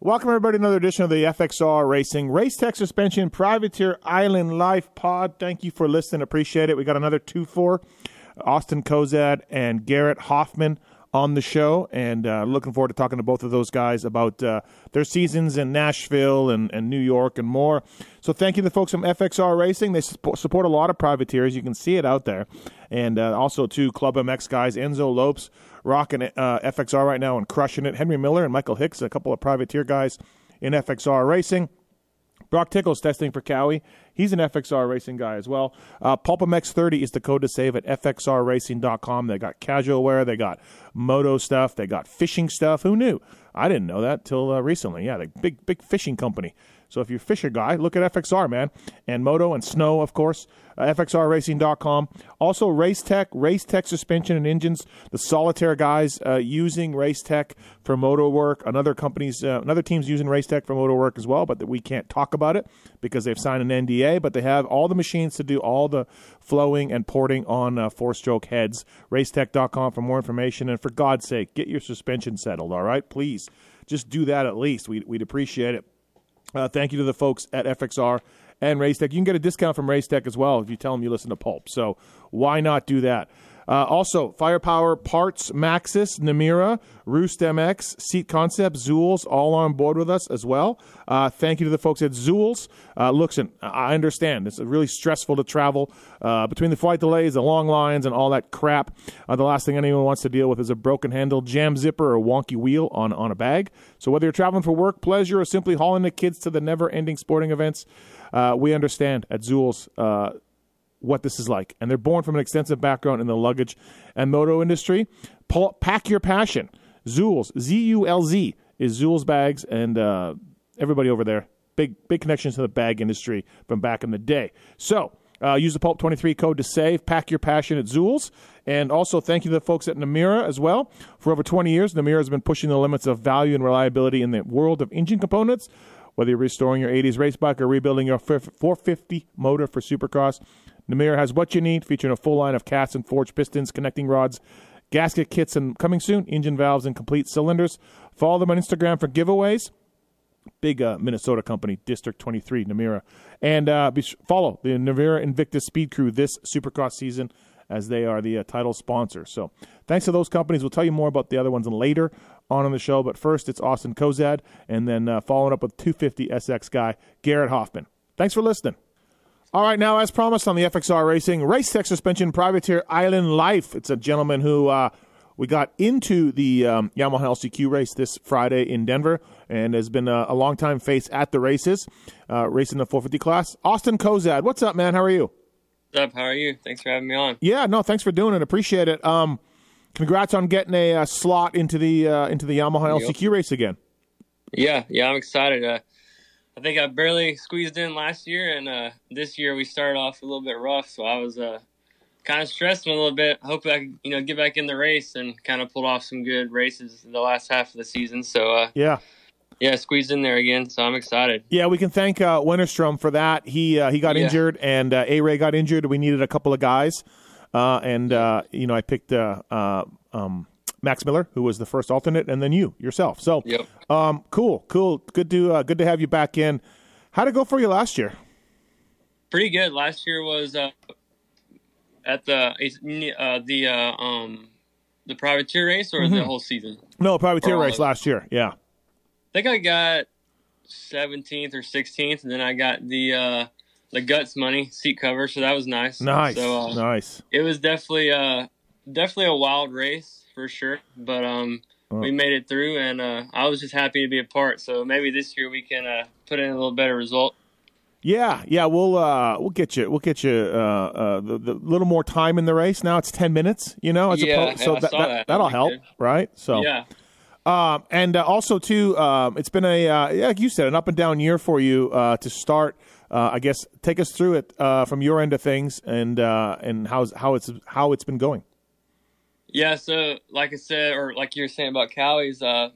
Welcome, everybody, to another edition of the FXR Racing Race Tech Suspension Privateer Island Life Pod. Thank you for listening. Appreciate it. We got another 2 4, Austin Cozadd and Garrett Hoffman on the show, and uh, looking forward to talking to both of those guys about uh, their seasons in Nashville and, and New York and more. So, thank you to the folks from FXR Racing. They support, support a lot of privateers. You can see it out there. And uh, also, to Club MX guys, Enzo Lopes rocking uh, FXR right now and crushing it. Henry Miller and Michael Hicks, a couple of privateer guys in FXR Racing. Brock Tickles testing for Cowie. He's an FXR racing guy as well. Uh, PulpMX30 is the code to save at FXRRacing.com. They got casual wear, they got moto stuff, they got fishing stuff. Who knew? I didn't know that till uh, recently. Yeah, the big big fishing company. So if you're a fisher guy, look at FXR, man. And Moto and Snow, of course. Uh, FXRRacing.com. Also, Race Tech, Race Tech suspension and engines. The Solitaire guys uh, using Race Tech for moto work. Another companies, uh, another teams using Race Tech for moto work as well, but we can't talk about it because they've signed an NDA. But they have all the machines to do all the flowing and porting on uh, four-stroke heads. Racetech.com for more information. And for God's sake, get your suspension settled. All right, please, just do that at least. We'd, we'd appreciate it. Uh, thank you to the folks at FXR and Racetech. You can get a discount from Racetech as well if you tell them you listen to Pulp. So why not do that? Uh, also, Firepower Parts, Maxxis, Namura, Roost MX, Seat Concept, Zulz, all on board with us as well. Uh, thank you to the folks at Zulz. Uh, listen, I understand it's really stressful to travel uh, between the flight delays, the long lines, and all that crap. Uh, the last thing anyone wants to deal with is a broken handle, jam zipper, or wonky wheel on, on a bag. So whether you're traveling for work, pleasure, or simply hauling the kids to the never-ending sporting events, uh, we understand at Zools what this is like. And they're born from an extensive background in the luggage and moto industry. Pull, pack your passion. Zulz, Z U L Z, is Zulz bags, and uh, everybody over there, big big connections to the bag industry from back in the day. So, uh, use the Pulp23 code to save. Pack your passion at Zulz. And also, thank you to the folks at Namura as well. For over 20 years, Namura has been pushing the limits of value and reliability in the world of engine components. Whether you're restoring your 80s race bike or rebuilding your 450 motor for Supercross, Namura has what you need, featuring a full line of cast and forged pistons, connecting rods, gasket kits, and coming soon, engine valves and complete cylinders. Follow them on Instagram for giveaways. Big uh, Minnesota company, District 23, Namura. And uh, be, follow the Namura Invictus Speed Crew this Supercross season as they are the uh, title sponsor. So thanks to those companies. We'll tell you more about the other ones later on in the show. But first, it's Austin Cozadd, and then uh, following up with 250 SX guy, Garrett Hoffman. Thanks for listening. All right, now, as promised on the FXR Racing Race Tech Suspension Privateer Island Life, it's a gentleman who uh, we got into the um, Yamaha LCQ race this Friday in Denver and has been a, a long time face at the races, uh, racing the 450 class. Austin Cozadd, what's up, man? How are you? What's up? How are you? Thanks for having me on. Yeah, no, thanks for doing it. Appreciate it. Um, congrats on getting a, a, slot into the uh, into the Yamaha LCQ race again. Yeah, yeah, I'm excited. I think I barely squeezed in last year, and uh, this year we started off a little bit rough, so I was uh, kind of stressing a little bit. Hope I could, you know, get back in the race and kind of pulled off some good races the last half of the season. So uh, yeah. Yeah, squeezed in there again, so I'm excited. Yeah, we can thank uh, Winterstrom for that. He uh, he got yeah. injured, and uh, A Ray got injured. We needed a couple of guys, uh, and uh, you know I picked uh, uh, um, Max Miller, who was the first alternate, and then you yourself. So, yep. um, cool, cool, good to uh, good to have you back in. How did it go for you last year? Pretty good. Last year was uh, at the uh, the uh, um, the privateer race or mm-hmm. the whole season. No, privateer race last year. Yeah, I think I got seventeenth or sixteenth, and then I got the uh, the guts money seat cover, so that was nice. Nice, so, uh, nice. It was definitely uh definitely a wild race for sure. But um, oh. we made it through, and uh, I was just happy to be a part. So maybe this year we can uh, put in a little better result. Yeah, yeah, we'll uh, we'll get you we'll get you uh, uh, the, the little more time in the race. Now it's ten minutes, you know, as yeah, opposed, so yeah, that, that, will help, good. right? So yeah. Um, and uh, also too, um, it's been a uh, yeah, like you said, an up and down year for you uh, to start. Uh, I guess take us through it uh, from your end of things and uh, and how's how it's how it's been going. Yeah, so like I said, or like you were saying about Cowie's, uh,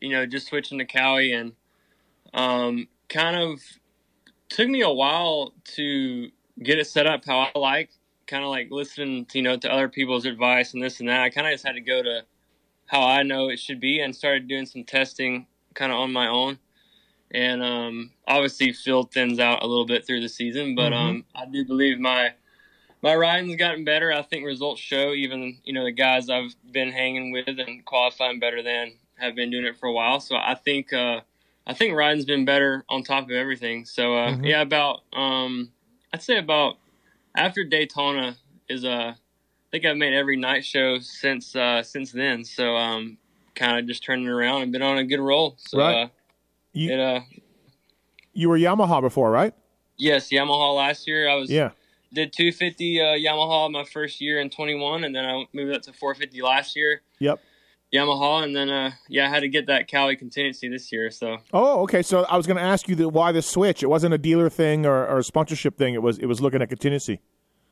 you know, just switching to Cowie and um, kind of took me a while to get it set up how I like, kind of like listening, to, you know, to other people's advice and this and that. I kind of just had to go to how I know it should be and started doing some testing kind of on my own. and um, obviously field thins out a little bit through the season. But Mhm. um, I do believe my my riding's gotten better. I think results show. Even you know the guys I've been hanging with and qualifying better than have been doing it for a while. So I think uh, I think riding's been better on top of everything. So uh, Mhm. yeah, about um, I'd say about after Daytona is uh, I think I've made every night show since uh, since then. So um, kind of just turning around and been on a good roll. So Right. uh, You, it uh, you were Yamaha before, right? yes, Yamaha last year I was Yeah. Did 250 uh, Yamaha my first year in 21, and then I moved up to 450 last year. Yep. Yamaha, and then uh, yeah, I had to get that Cowie contingency this year. So Oh, okay. So I was going to ask you the, why the switch. It wasn't a dealer thing or, or a sponsorship thing. It was it was looking at contingency.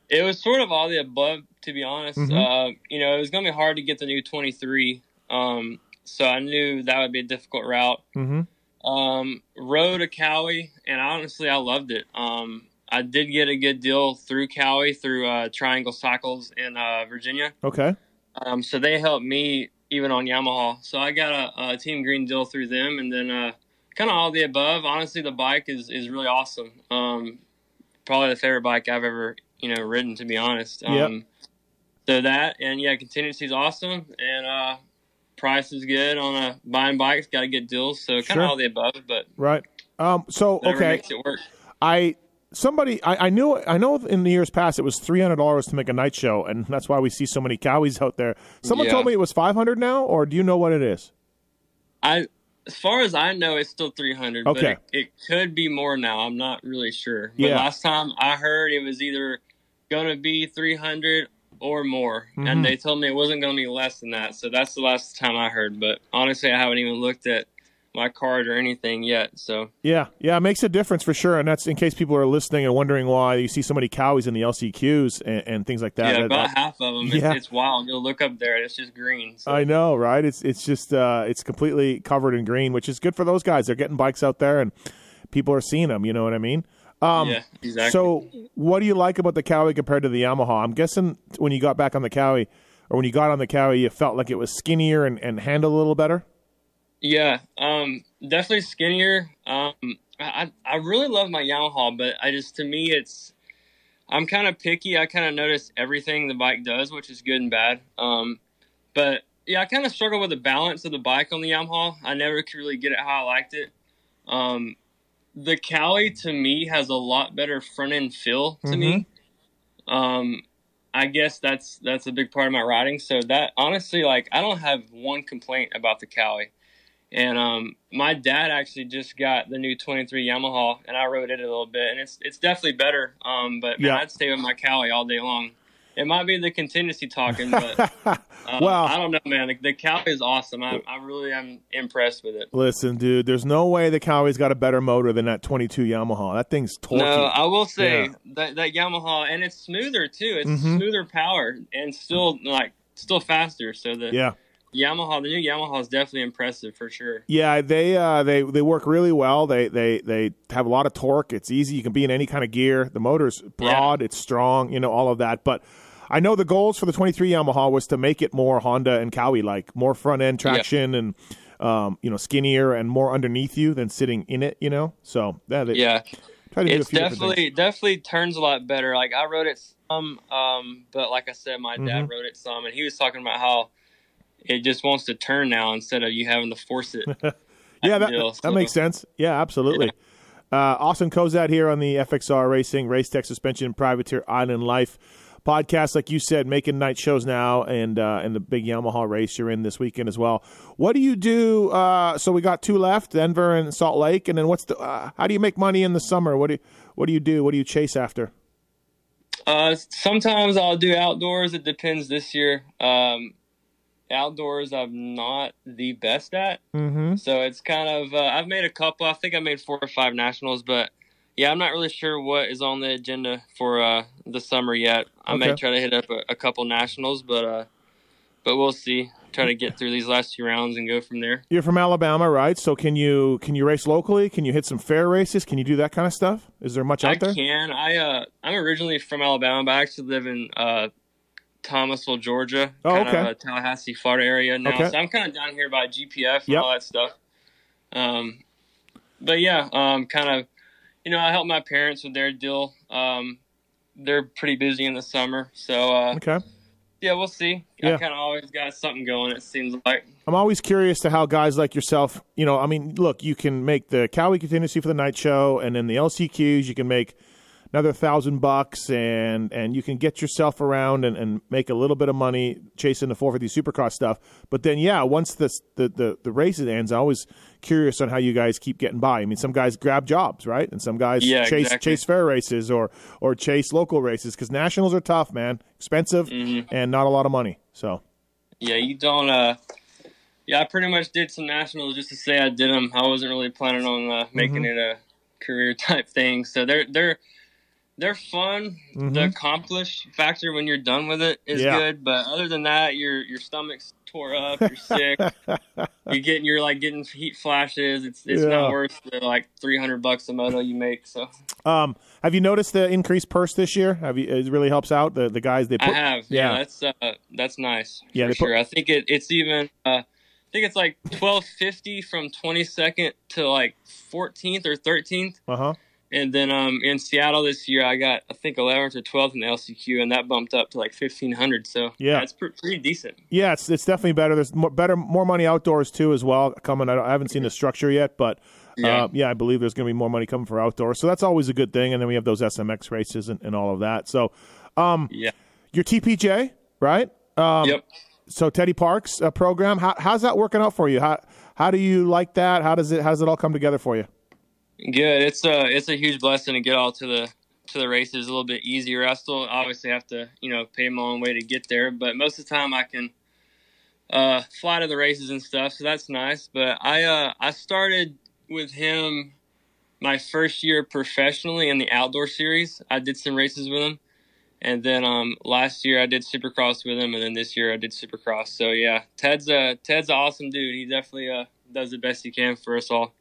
it was sort of all the above, to be honest. Mhm. Uh, you know, it was gonna be hard to get the new 23, um, so I knew that would be a difficult route. Mm-hmm. Um, rode a Cowie, and honestly, I loved it. Um, I did get a good deal through Cowie through uh, Triangle Cycles in uh, Virginia. Okay. Um, so they helped me even on Yamaha. So I got a, a Team Green deal through them, and then uh, kind of all the above. Honestly, the bike is is really awesome. Um, probably the favorite bike I've ever you know ridden, to be honest. Um, Yep. So that and yeah, contingency is awesome, and uh, price is good on a buying bikes. Got to get deals, so kind of Sure. all the above, but Right. Um. So okay. makes it work. I somebody I, I knew I know in the years past it was three hundred dollars to make a night show, and that's why we see so many cowies out there. Someone Yeah. told me it was five hundred now, or do you know what it is? I, as far as I know, it's still 300. Okay. But it, it could be more now. I'm not really sure. But Yeah. last time I heard it was either going to be 300 or more. Mhm. And they told me it wasn't going to be less than that. So that's the last time I heard. But honestly, I haven't even looked at my card or anything yet. So Yeah, yeah, it makes a difference for sure, and that's in case people are listening and wondering why you see so many cowies in the LCQs and, and things like that. yeah, That- about that- half of them. Yeah. it's wild. You'll look up there it's just green. So. I know, right? It's it's just uh, it's completely covered in green, which is good for those guys. They're getting bikes out there, and people are seeing them. You know what I mean? Um, yeah, exactly. So, what do you like about the Cowie compared to the Yamaha? I'm guessing when you got back on the Cowie, or when you got on the Cowie, you felt like it was skinnier and, and handled a little better. Yeah, um, definitely skinnier. Um, I I really love my Yamaha, but I just to me it's I'm kind of picky. I kind of notice everything the bike does, which is good and bad. Um, but yeah, I kind of struggle with the balance of the bike on the Yamaha. I never could really get it how I liked it. Um, the Cowie to me has a lot better front end feel to me. Um, I guess that's that's a big part of my riding. So that honestly, like, I don't have one complaint about the Cowie. And um, my dad actually just got the new 23 Yamaha, and I rode it a little bit, and it's it's definitely better. Um, but man, Yeah. I'd stay with my Cowie all day long. It might be the contingency talking, but uh, Well- I don't know, man. The, the Cowie is awesome. I, I really am impressed with it. Listen, dude, there's no way the Cowie's got a better motor than that 22 Yamaha. That thing's torquey. No, I will say Yeah. that that Yamaha, and it's smoother too. It's Mhm. smoother power and still like still faster. So the yeah. Yamaha, the new Yamaha is definitely impressive for sure. Yeah, they uh, they they work really well. They they they have a lot of torque. It's easy. You can be in any kind of gear. The motor's broad. It's strong. You know all of that. But I know the goals for the 23 Yamaha was to make it more Honda and Cowie like, more front end traction and um, you know skinnier and more underneath you than sitting in it. You know, so yeah, they Yeah, try to do a it's definitely definitely turns a lot better. Like I rode it some, um, but like I said, my Mhm. dad rode it some, and he was talking about how it just wants to turn now instead of you having to force it. Yeah, that, deal, that so- makes sense. Yeah, absolutely. Uh, Austin Cozadd here on the FXR Racing Race Tech Suspension Privateer Island Life podcast. Like you said, making night shows now, and uh, and the big Yamaha race you're in this weekend as well. What do you do? Uh, so we got two left, Denver and Salt Lake, and then what's the? Uh, how do you make money in the summer? What do you, what do you do? What do you chase after? Uh, sometimes I'll do outdoors. It depends. This year, um, outdoors I'm not the best at. Mm-hmm. So it's kind of uh, I've made a couple. I think I made four or five nationals, but yeah, I'm not really sure what is on the agenda for uh, the summer yet. I may try to hit up a, a couple nationals, but uh, but we'll see. Try to get through these last few rounds and go from there. You're from Alabama, right? So can you can you race locally? Can you hit some fair races? Can you do that kind of stuff? Is there much I out there? can. I uh, I'm originally from Alabama, but I actually live in uh, Thomasville, Georgia, Oh, kind okay. of a Tallahassee, Florida area now. Okay. So I'm kind of down here by GPF and Yep. all that stuff. Um, but yeah, um, kind of, you know, I help my parents with their deal. Um, they're pretty busy in the summer, so uh, Okay. yeah, we'll see. Yeah. I kind of always got something going. It seems like. I'm always curious to how guys like yourself, you know, I mean, look, you can make the Cowie contingency for the night show, and then the LCQs, you can make another thousand bucks, and and you can get yourself around and, and make a little bit of money chasing the 450 Supercross stuff. But then, yeah, once this, the the the race ends, I'm always curious on how you guys keep getting by. I mean, some guys grab jobs, right, and some guys Yeah, chase exactly. chase fair races or or chase local races because nationals are tough, man, expensive, Mm-hmm. and not a lot of money. So. Yeah, you don't. uh Yeah, I pretty much did some nationals just to say I did them. I wasn't really planning on uh, making Mm-hmm. it a career type thing. So they're they're they're fun. The accomplish factor when you're done with it is Mm-hmm. Yeah. good, but other than that, your your stomach's tore up. You're sick. you're getting you're like getting heat flashes. It's it's Yeah. not worth the like 300 bucks a moto you make. So Um, have you noticed the increased purse this year? Have you? It really helps out the the guys they I have. yeah. Yeah, that's uh, that's nice. Yeah, for put- sure. I think it, it's even. Uh, I think it's like twelve fifty from twenty second to like fourteenth or thirteenth, Uh huh. And then um in Seattle this year I got I think eleventh or twelfth in the LCQ, and that bumped up to like fifteen hundred. So Yeah. it's pr- pretty decent. Yeah, it's it's definitely better. There's more, better, more money outdoors too as well coming. I, don't- I haven't seen the structure yet, but Yeah. uh, yeah, I believe there's going to be more money coming for outdoors. So that's always a good thing. And then we have those SMX races and, and all of that. So Yeah. your TPJ, right? Um, yep. So Teddy Parks uh, program, how, how's that working out for you? How how do you like that? How does it how does it all come together for you? Good. It's a it's a huge blessing to get all to the to the races a little bit easier. I still obviously have to you know pay my own way to get there, but most of the time I can uh, fly to the races and stuff, so that's nice. But I uh, I started with him my first year professionally in the outdoor series. I did some races with him, and then um, last year I did Supercross with him, and then this year I did Supercross. So yeah, Ted's a Ted's an awesome dude. He definitely uh, does the best he can for us all.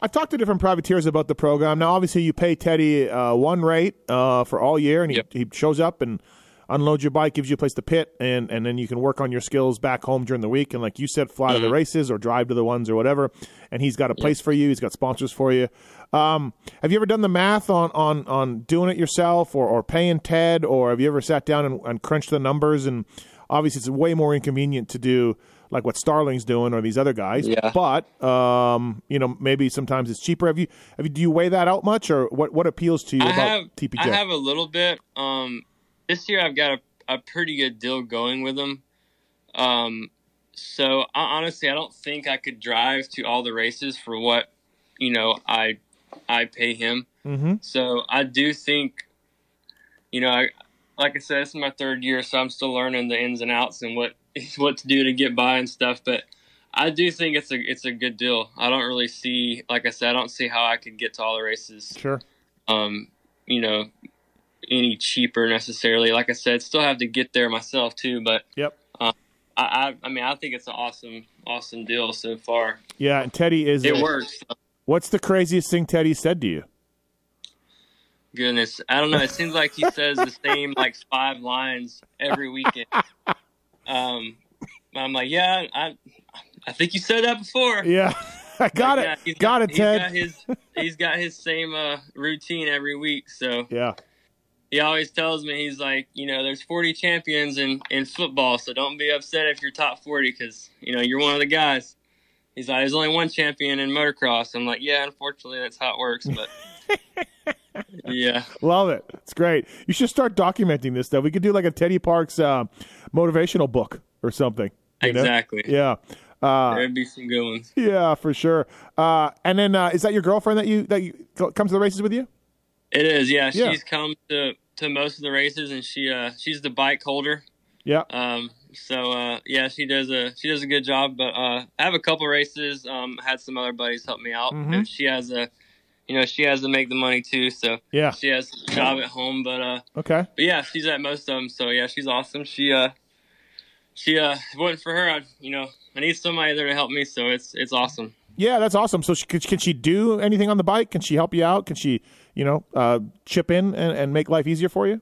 I've talked to different privateers about the program. Now, obviously, you pay Teddy uh, one rate uh, for all year, and he, Yep. he shows up and unloads your bike, gives you a place to pit, and, and then you can work on your skills back home during the week. And like you said, fly to the races or drive to the ones or whatever. And he's got a place for you. He's got sponsors for you. Um, have you ever done the math on, on, on doing it yourself or, or paying Ted, or have you ever sat down and, and crunched the numbers? And obviously, it's way more inconvenient to do like what Starling's doing or these other guys. Yeah. But um, you know, maybe sometimes it's cheaper. Have you have you do you weigh that out much, or what what appeals to you I about have TPJ? I have a little bit. Um, this year I've got a, a pretty good deal going with them. Um, so I, honestly, I don't think I could drive to all the races for what you know I I pay him. mm-hmm. So I do think, you know, I, like I said, this is my third year, so I'm still learning the ins and outs and what what to do to get by and stuff. But I do think it's a it's a good deal. I don't really see, like I said, I don't see how I could get to all the races Sure. um, you know, any cheaper necessarily. Like I said, still have to get there myself too. But Yep. I, I, I mean, I think it's an awesome, awesome deal so far. Yeah, and Teddy is. It a- works. What's the craziest thing Teddy said to you? Goodness, I don't know. It seems like he says the same like five lines every weekend. Um, I'm like, yeah, I, I think you said that before. Yeah, I got But it. got it, he's Ted. Got his, he's got his same uh, routine every week. So yeah, he always tells me he's like, you know, there's 40 champions in in football, so don't be upset if you're top 40 because you know you're one of the guys. He's like, there's only one champion in motocross. I'm like, yeah, unfortunately, that's how it works. But yeah, love it. It's great. You should start documenting this stuff. We could do like a Teddy Parks uh, motivational book or something. you know? exactly. Yeah. Uh, There'd be some good ones. yeah, for sure. Uh, and then uh, is that your girlfriend that you that you comes to the races with you? It is, yeah. Yeah. She's come to to most of the races, and she uh she's the bike holder. Yeah. Um, so uh, yeah, she does a she does a good job. But uh, I have a couple races. Um, had some other buddies help me out. Mhm. And she has a, you know, she has to make the money too. So Yeah. she has a job at home. But uh, Okay. but yeah, she's at most of them. So yeah, she's awesome. She uh, she uh, if it wasn't for her, I you know, I need somebody there to help me. So it's it's awesome. Yeah, that's awesome. So she, can, can she do anything on the bike? Can she help you out? Can she, you know, uh, chip in and, and make life easier for you?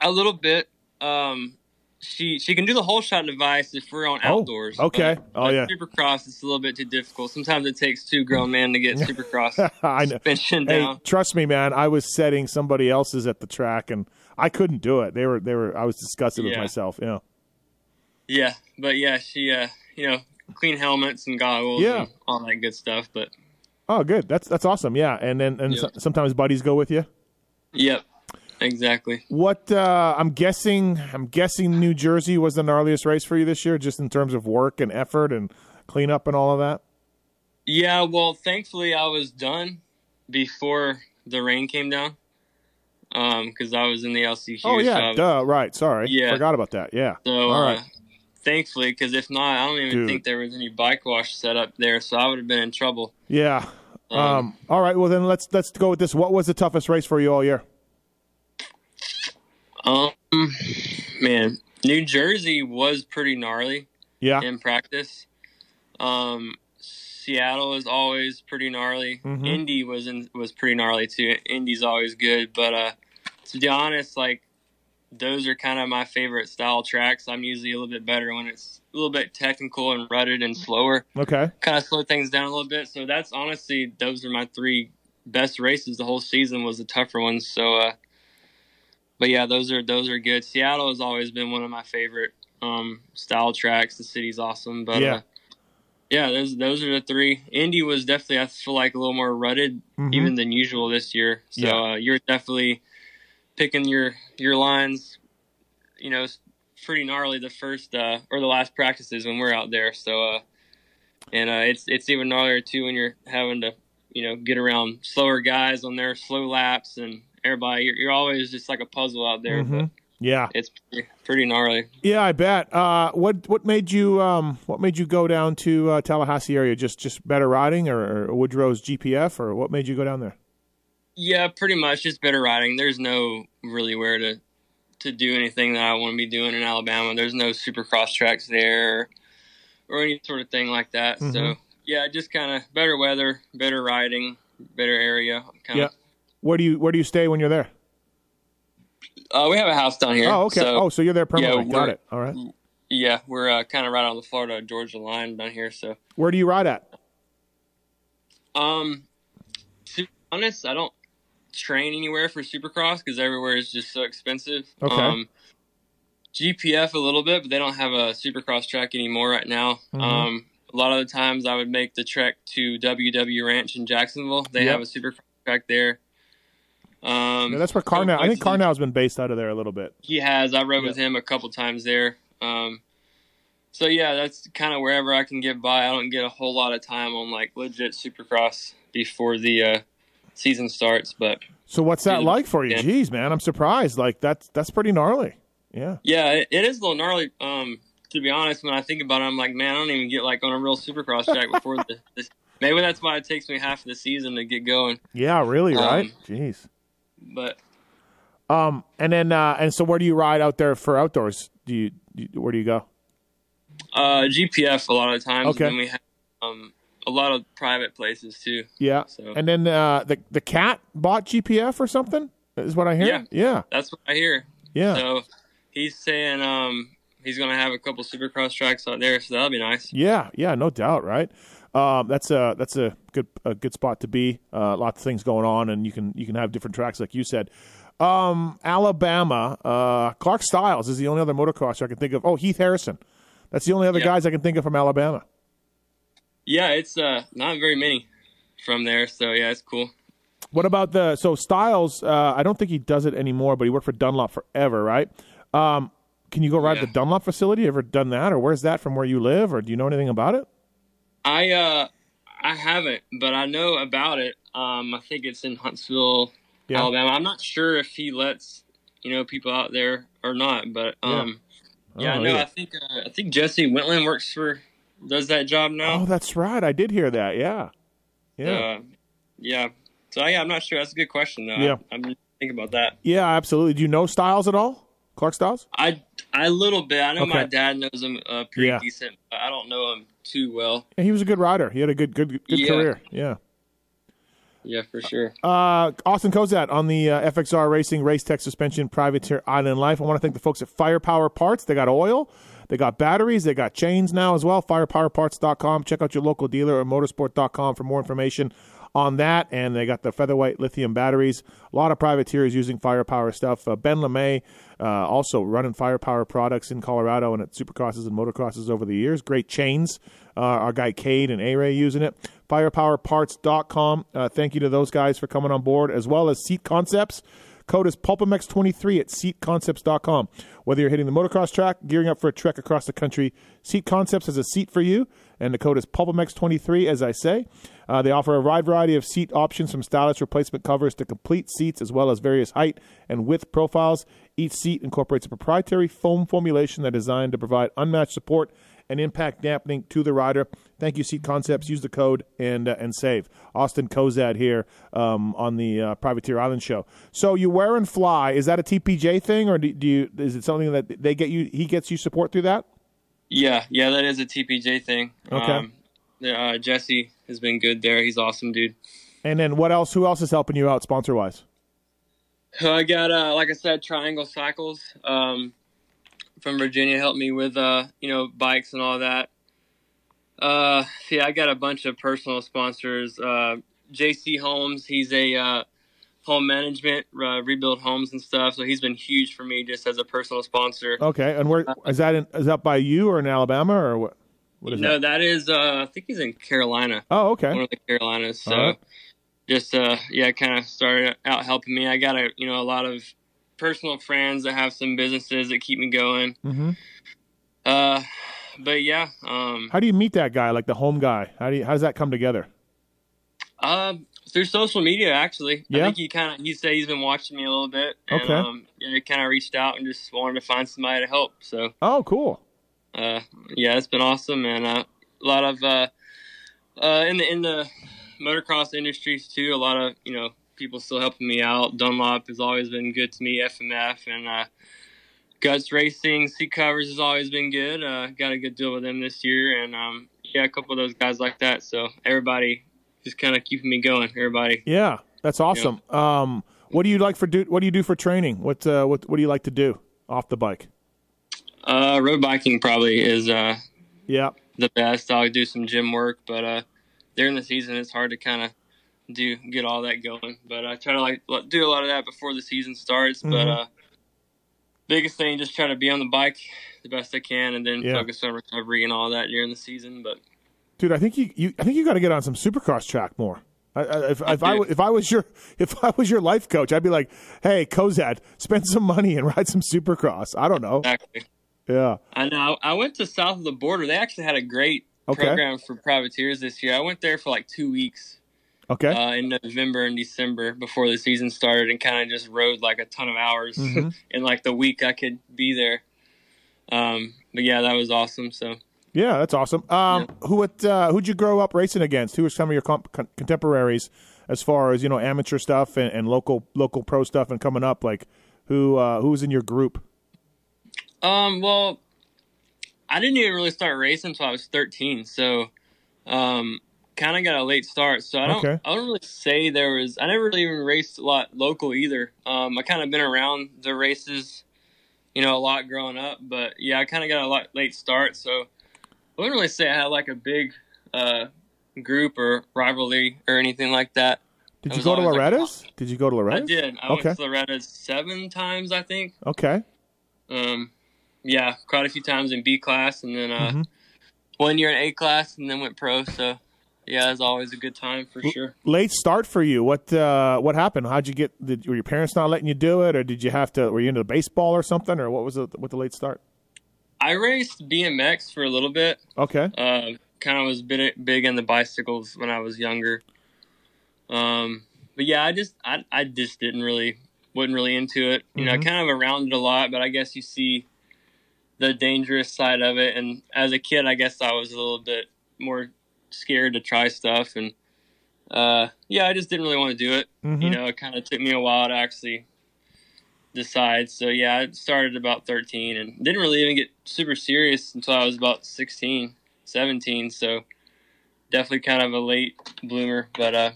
A little bit. Um, she she can do the whole shot device if we're on Oh, outdoors. okay. But, Oh, but yeah. Supercross it's a little bit too difficult. Sometimes it takes two grown men to get Supercross I know. suspension Hey, down. trust me, man. I was setting somebody else's at the track, and I couldn't do it. They were, they were. I was disgusted with Yeah. myself. Yeah. Yeah, but yeah, she uh you know clean helmets and goggles Yeah. and all that good stuff. But Oh, good. That's that's awesome. Yeah, and then and Yeah. so- sometimes buddies go with you. yep, exactly. What uh, I'm guessing, I'm guessing New Jersey was the gnarliest race for you this year, just in terms of work and effort and cleanup and all of that. Yeah, well, thankfully I was done before the rain came down. Um, because I was in the LCQ. Oh yeah, duh. Right. Sorry. Yeah. Forgot about that. Yeah. so All uh, right. thankfully, because if not, I don't even Dude. think there was any bike wash set up there, so I would have been in trouble. Yeah. Um, Um, all right. Well, then let's let's go with this. What was the toughest race for you all year? Um, man, New Jersey was pretty gnarly. Yeah. in practice. Um, Seattle is always pretty gnarly. Mhm. Indy was in, was pretty gnarly too. Indy's always good, but uh, to be honest, like those are kind of my favorite style tracks. I'm usually a little bit better when it's a little bit technical and rutted and slower. Okay. Kind of slow things down a little bit. So that's honestly those are my three best races the whole season was the tougher ones. So, uh, but yeah, those are those are good. Seattle has always been one of my favorite um, style tracks. The city's awesome, but Yeah. uh, yeah, those those are the three. Indy was definitely I feel like a little more rutted Mhm. even than usual this year. So Yeah. uh, you're definitely picking your your lines. You know, pretty gnarly the first uh, or the last practices when we're out there. So uh, and uh, it's it's even gnarlier too when you're having to you know get around slower guys on their slow laps and everybody. You're, you're always just like a puzzle out there, Mhm. but Yeah. it's pretty, pretty gnarly. Yeah, I bet. Uh, what what made you um, what made you go down to uh, Tallahassee area? Just just better riding, or, or Woodrow's GPF, or what made you go down there? Yeah, pretty much just better riding. There's no really where to to do anything that I want to be doing in Alabama. There's no supercross tracks there or, or any sort of thing like that. So Mhm. yeah, just kind of better weather, better riding, better area. Kind Yeah. Where do you where do you stay when you're there? Uh, we have a house down here. Oh, okay. So, oh, so you're there permanently. Got we're- it. All right. yeah, we're uh, kind of right on the Florida Georgia line down here. So Where do you ride at? Um, to be honest, I don't train anywhere for Supercross because everywhere is just so expensive. Okay. Um, GPF a little bit, but they don't have a Supercross track anymore right now. Mhm. Um, a lot of the times I would make the trek to WW Ranch in Jacksonville. They Yep. have a Supercross track there. Um, Yeah, that's where couple Carnow. I think places- Carnow's been based out of there a little bit. he has. I rode with him a couple times there. Um, so yeah, that's kind of wherever I can get by. I don't get a whole lot of time on like legit Supercross before the uh, season starts, but So what's that like for you? Yeah. Jeez, man, I'm surprised. Like that's that's pretty gnarly. Yeah. yeah, it, it is a little gnarly. Um, to be honest, when I think about it, I'm like, man, I don't even get like on a real Supercross track before the. This, maybe that's why it takes me half of the season to get going. Yeah, really, Um, right? Jeez. But Um, and then uh, and so where do you ride out there for outdoors? Do you, you where do you go? uh, GPF a lot of times. Okay. And we have um, a lot of private places too. Yeah. So And then uh, the the cat bought GPF or something is what I hear. Yeah. Yeah. that's what I hear. Yeah. So he's saying um he's gonna have a couple supercross tracks out there, so that'll be nice. Yeah, yeah, no doubt, right? Um, that's a that's a good a good spot to be. Uh, lots of things going on, and you can you can have different tracks, like you said. Um, Alabama, uh, Clark Stiles is the only other motocrosser I can think of. Oh, Heath Harrison, that's the only other Yeah. guys I can think of from Alabama. Yeah, it's uh not very many from there, so yeah, it's cool. What about the so Stiles? Uh, I don't think he does it anymore, but he worked for Dunlop forever, right? Um, can you go ride Yeah. the Dunlop facility? Ever done that, or where's that from where you live, or do you know anything about it? I uh I haven't, but I know about it. Um I think it's in Huntsville, Yeah. Alabama. I'm not sure if he lets, you know, people out there or not, but um yeah, Oh, no, yeah. I think uh, I think Jesse Wentland works for does that job now. Oh, that's right. I did hear that. Yeah, yeah. Uh, yeah. So yeah, I'm not sure. That's a good question though. Yeah. I, I'm thinking about that. Yeah, absolutely. Do you know Stiles at all? Clark Stiles? I I little bit. I know my dad knows him uh, pretty Yeah. decent, but I don't know him too well. Yeah, he was a good rider. He had a good good good Yeah. career. Yeah. yeah, for sure. Uh, Austin Cozadd on the uh, FXR Racing Race Tech Suspension Privateer Island Life. I want to thank the folks at Firepower Parts. They got oil, they got batteries, they got chains now as well. Firepowerparts.com. Check out your local dealer or motorsport.com for more information on that. And they got the featherweight lithium batteries. A lot of privateers using firepower stuff. Uh, ben LeMay uh, also running firepower products in Colorado and at supercrosses and motocrosses over the years. Great chains. Uh, our guy Cade and A Ray using it. Firepowerparts.com. Uh, thank you to those guys for coming on board, as well as Seat Concepts. Code is PulpMX23 at SeatConcepts.com. Whether you're hitting the motocross track, gearing up for a trek across the country, Seat Concepts has a seat for you, and the code is PulpMX23, as I say. Uh, they offer a wide variety of seat options from stylish replacement covers to complete seats, as well as various height and width profiles. Each seat incorporates a proprietary foam formulation that is designed to provide unmatched support and impact dampening to the rider. Thank you, Seat Concepts. Use the code and uh, and save. Austin Cozadd here um, on the uh, Privateer Island show. So you wear and fly. Is that a TPJ thing, or do, do you? Is it something that they get you? He gets you support through that? Yeah, yeah, that is a TPJ thing. Okay. Um, uh, Jesse has been good there. He's awesome, dude. And then what else? Who else is helping you out sponsor wise? I got, uh, like I said, Triangle Cycles um, from Virginia helped me with, uh, you know, bikes and all that. Uh, yeah, I got a bunch of personal sponsors. Uh, JC Holmes, he's a uh, home management, uh, rebuild homes and stuff. So he's been huge for me just as a personal sponsor. Okay, and where is that? In, is that by you or in Alabama or what? What is no, that? that is, uh, I think he's in Carolina, Oh, okay. one of the Carolinas. So right. just, uh, yeah, kind of started out helping me. I got a, you know, a lot of personal friends that have some businesses that keep me going. hmm Uh, but yeah, um, How do you meet that guy, like the home guy? How do you, how does that come together? uh, through social media, actually. Yeah? I think he kind of, he said he's been watching me a little bit. And, Okay. Um, he kind of reached out and just wanted to find somebody to help. So, Oh, cool. uh, yeah, it's been awesome. And, uh, a lot of, uh, uh, in the, in the motocross industries too, a lot of, you know, people still helping me out. Dunlop has always been good to me, FMF and, uh, Guts Racing, Seat Covers has always been good. Uh, got a good deal with them this year, and um, yeah, a couple of those guys like that. So everybody just kind of keeping me going. Everybody, Yeah, that's awesome. Um, what do you like for do? What do you do for training? What uh, what what do you like to do off the bike? uh, road biking probably is uh, Yeah. the best. I'll do some gym work, but uh, during the season, it's hard to kind of do get all that going. But I try to like do a lot of that before the season starts. But Mhm. uh, biggest thing, just try to be on the bike the best I can, and then Yeah. focus on recovery and all that during the season. But Dude, I think you, you I think you got to get on some Supercross track more. I, I, if, if I if I was your if I was your life coach, I'd be like, "Hey, Cozadd, spend some money and ride some Supercross." I don't know. exactly. Yeah. I know. I went to south of the border. They actually had a great Okay. program for privateers this year. I went there for like two weeks Okay. uh, in November and December before the season started, and kind of just rode like a ton of hours Mhm. in like the week I could be there. Um, but yeah, that was awesome. So yeah, that's awesome. Um, who what uh, who'd you grow up racing against? Who were some of your comp- con- contemporaries as far as you know amateur stuff and, and local local pro stuff and coming up? Like who uh, who was in your group? Um, well, I didn't even really start racing until I was 13, so um, kind of got a late start. So I don't, Okay. I don't really say there was. I never really even raced a lot local either. Um, I kind of been around the races, you know, a lot growing up, but yeah, I kind of got a lot late start. So I wouldn't really say I had like a big uh, group or rivalry or anything like that. Did I you go to always, like, Loretta's? Did you go to I did. I Okay. went to Loretta's seven times, I think. Okay. Um, yeah, quite a few times in B class, and then uh, Mhm. one year in A class, and then went pro. So yeah, it's always a good time for sure. late start for you. What uh, what happened? How'd you get? Did, were your parents not letting you do it, or did you have to? Were you into baseball or something, or what was? What the late start? I raced BMX for a little bit. Okay, Uh, kind of was big, big in the bicycles when I was younger. Um, but yeah, I just I I just didn't really wasn't really into it. You know, Mhm. kind of around it a lot, but I guess you see the dangerous side of it. And as a kid, I guess I was a little bit more scared to try stuff. And uh, yeah, I just didn't really want to do it. Mhm. You know, it kind of took me a while to actually decide. So yeah, I started about 13 and didn't really even get super serious until I was about 16, 17. So definitely kind of a late bloomer, but uh,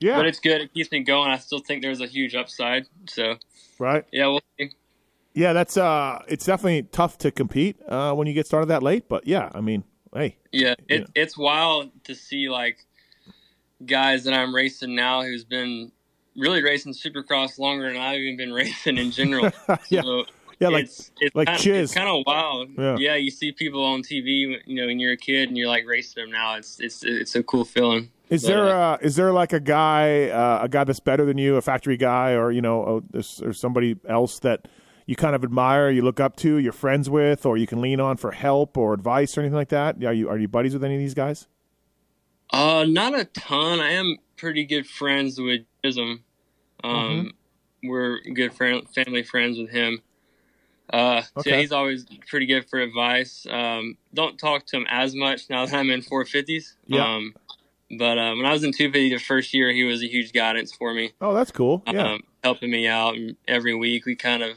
Yeah. but it's good. It keeps me going. I still think there's a huge upside. So right. yeah, we'll see. Yeah, that's uh, it's definitely tough to compete uh, when you get started that late. But yeah, I mean, hey, Yeah, it, Yeah. it's wild to see like guys that I'm racing now who's been really racing Supercross longer than I've even been racing in general. Yeah. So yeah, like it's, it's like kind, Chiz. It's kind of wild. Yeah. you see people on TV, you know, when you're a kid and you're like racing them now. It's it's it's a cool feeling. Is But, there uh, is there like a guy uh, a guy that's better than you, a factory guy, or you know, uh, there's, or somebody else that you kind of admire, you look up to, you're friends with, or you can lean on for help or advice or anything like that? Are you are you buddies with any of these guys? Uh, not a ton. I am pretty good friends with Chisholm. Um, Mm-hmm. we're good friend, family friends with him. Uh, Okay. yeah, he's always pretty good for advice. Um, don't talk to him as much now that I'm in 450s. Yeah. Um, but uh, when I was in 250 the first year, he was a huge guidance for me, Oh, that's cool. Yeah, um, helping me out. And every week we kind of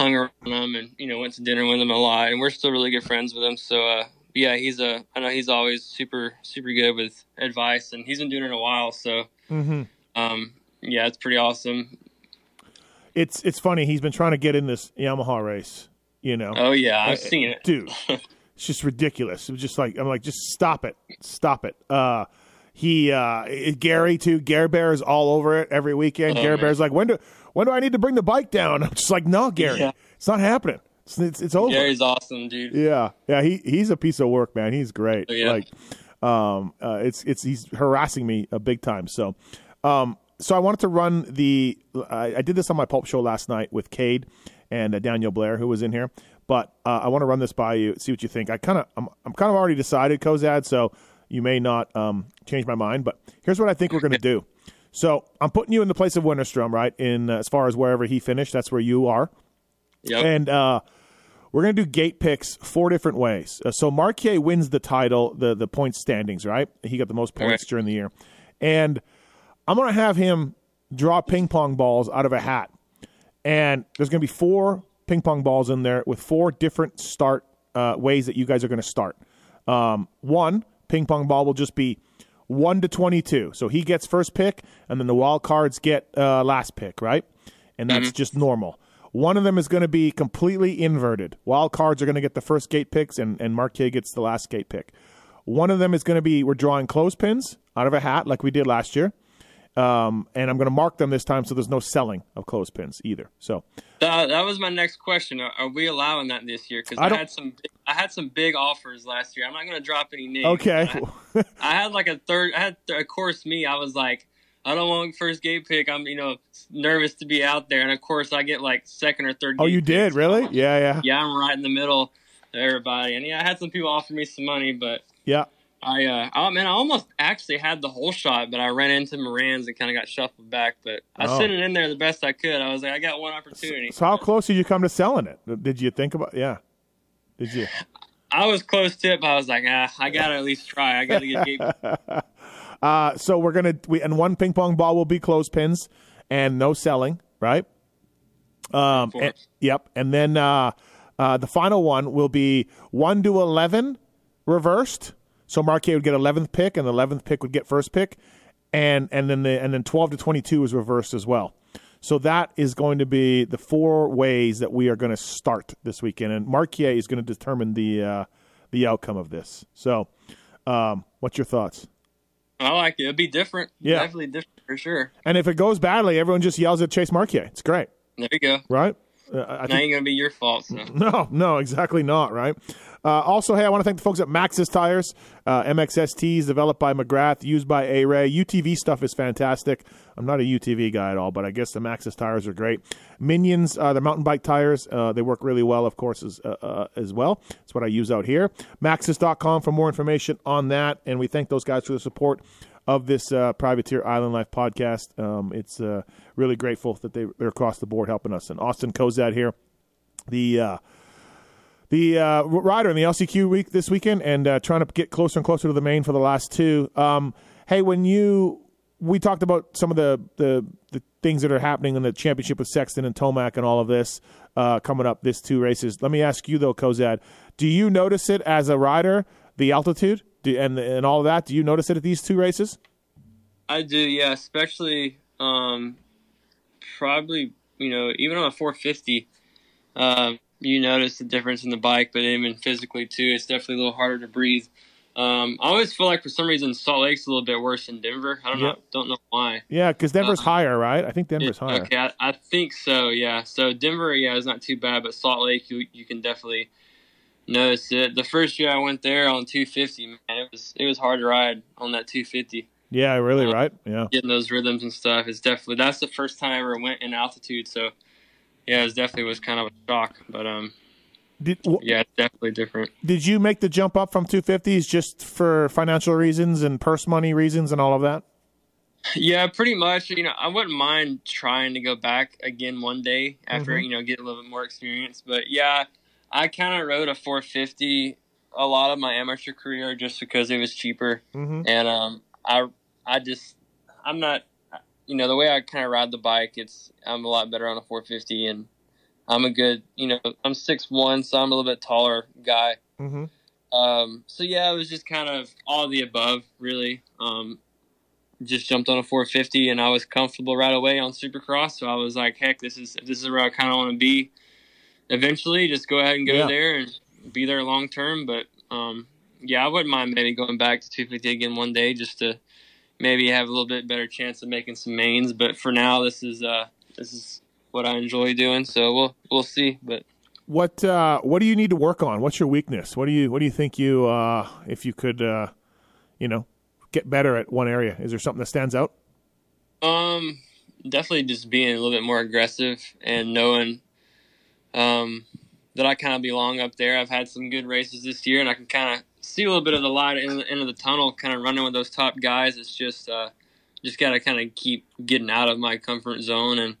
hung around him and you know went to dinner with him a lot, and we're still really good friends with him. So uh, yeah, he's a I know he's always super super good with advice, and he's been doing it a while. So hmm um, yeah, it's pretty awesome. it's it's funny. He's been trying to get in this Yamaha race. You know, Oh yeah, I've Uh, seen it. dude. It's just ridiculous. It was just like I'm like, just stop it, stop it. Uh, he uh, Gary too. Gary Bear is all over it every weekend. Oh, Gary man. Bear's like, when do when do I need to bring the bike down? I'm just like, no, Gary, Yeah. it's not happening. It's it's, it's over. Gary's awesome, dude. Yeah, yeah. He he's a piece of work, man. He's great. Oh, yeah. Like, um, uh, it's it's he's harassing me a big time. So, um, so I wanted to run the. I, I did this on my pulp show last night with Cade and uh, Daniel Blair, who was in here. But uh, I want to run this by you, see what you think. I kind of I'm I'm kind of already decided, Cozadd. So you may not um change my mind. But here's what I think we're going to do. So I'm putting you in the place of Winterstrom, right? In uh, as far as wherever he finished, that's where you are. Yep. And uh, we're going to do gate picks four different ways. Uh, so Marquier wins the title, the the point standings, right? He got the most points right. during the year, and I'm going to have him draw ping pong balls out of a hat, and there's going to be four ping pong balls in there with four different start uh, ways that you guys are going to start. Um, one ping pong ball will just be one to twenty-two, so he gets first pick, and then the wild cards get uh, last pick, right? And that's just normal. One of them is going to be completely inverted. Wild cards are going to get the first gate picks, and, and Marquier gets the last gate pick. One of them is going to be we're drawing clothespins out of a hat like we did last year. Um, and I'm going to mark them this time so there's no selling of clothespins either. So, That, that was my next question. Are, are we allowing that this year? Because I I, had some, big- I had some big offers last year. I'm not going to drop any names. okay. I, I had like a third. I had, of course, me. I was like, I don't want first gate pick. I'm, you know, nervous to be out there, and of course, I get like second or third. oh, you did? Really? Yeah, yeah. Yeah, I'm right in the middle everybody, and yeah, I had some people offer me some money, but Yeah. I, uh, oh man, I almost actually had the whole shot, but I ran into Moran's and kind of got shuffled back. But I Oh. sent it in there the best I could. I was like, I got one opportunity. So, how close did you come to selling it? Did you think about Yeah. Did you? I was close to it, but I was like, ah, I gotta at least try. I gotta get gate. Uh, so, we're going to, we and one ping pong ball will be clothespins and no selling, right? Um, and- yep. And then uh, uh, the final one will be 1 to 11 reversed. So Marquier would get 11th pick, and the 11th pick would get first pick, and and then the and then 12 to 22 is reversed as well. So that is going to be the four ways that we are going to start this weekend, and Marquier is going to determine the uh, the outcome of this. So, um, what's your thoughts? I like it. It'd be different. Yeah. definitely different for sure. And if it goes badly, everyone just yells at Chase Marquier. It's great, There you go. right? Uh, I think ain't gonna be your fault. So. No, no, exactly not, right? Uh, also, hey, I want to thank the folks at Maxxis Tires, uh, MXSTs developed by McGrath, used by A-Ray. UTV stuff is fantastic. I'm not a UTV guy at all, but I guess the Maxxis tires are great. Minions, uh, the mountain bike tires, uh, they work really well, of course, as, uh, uh, as well. That's what I use out here. Maxxis.com for more information on that. And we thank those guys for the support of this uh, Privateer Island Life podcast. Um, it's uh, really grateful that they, they're across the board helping us. And Austin Cozadd here, the uh, the uh, rider in the LCQ week this weekend, and uh, trying to get closer and closer to the main for the last two. Um, hey, when you we talked about some of the, the the things that are happening in the championship with Sexton and Tomac and all of this uh, coming up this two races. Let me ask you though, Cozadd, do you notice it as a rider the altitude do, and and all of that? Do you notice it at these two races? I do, yeah, especially um, probably you know even on a 450, um, you notice the difference in the bike, but even physically too, it's definitely a little harder to breathe. Um, I always feel like for some reason Salt Lake's a little bit worse than Denver. I don't Yep. know, don't know why. Yeah, because Denver's Um, higher, right? I think Denver's higher. Okay, I, I think so. Yeah. So Denver, yeah, is not too bad, but Salt Lake, you you can definitely notice it. The first year I went there on 250, man, it was it was hard to ride on that 250. Yeah, really, Uh, right? Yeah. Getting those rhythms and stuff is definitely that's the first time I ever went in altitude. So yeah, it definitely was kind of a shock, but um, Did w- yeah, it's definitely different. did you make the jump up from 250s just for financial reasons and purse money reasons and all of that? Yeah, pretty much. You know, I wouldn't mind trying to go back again one day after Mhm. you know get a little bit more experience. But yeah, I kind of rode a 450 a lot of my amateur career just because it was cheaper, Mm-hmm. and um, I I just I'm not you know the way I kind of ride the bike. It's I'm a lot better on a 450, and I'm a good you know I'm six one, so I'm a little bit taller guy. Mm-hmm. Um, so yeah, it was just kind of all of the above, really. Um, just jumped on a 450 and I was comfortable right away on Supercross. So I was like, heck, this is this is where I kind of want to be. Eventually, just go ahead and go Yeah. there and be there long term. But um, yeah, I wouldn't mind maybe going back to 250 again one day just to maybe have a little bit better chance of making some mains. But for now, this is uh this is what I enjoy doing. So we'll we'll see. But What uh, what do you need to work on? What's your weakness? What do you what do you think you uh, if you could uh, you know get better at one area? Is there something that stands out? Um, definitely just being a little bit more aggressive and knowing um, that I kind of belong up there. I've had some good races this year, and I can kind of see a little bit of the light in the end of the tunnel. Kind of running with those top guys. It's just uh, just got to kind of keep getting out of my comfort zone. And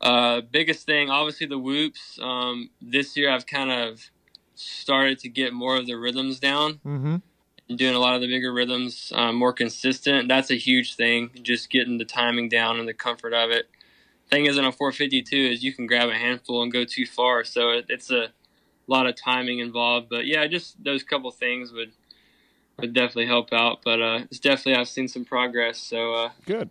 uh, biggest thing, obviously, the whoops. Um, this year, I've kind of started to get more of the rhythms down Mm-hmm. doing a lot of the bigger rhythms um, more consistent. That's a huge thing. Just getting the timing down and the comfort of it. Thing is, in a 452, is you can grab a handful and go too far. So it, it's a lot of timing involved. But yeah, just those couple things would would definitely help out. But uh, it's definitely I've seen some progress. So uh, Good.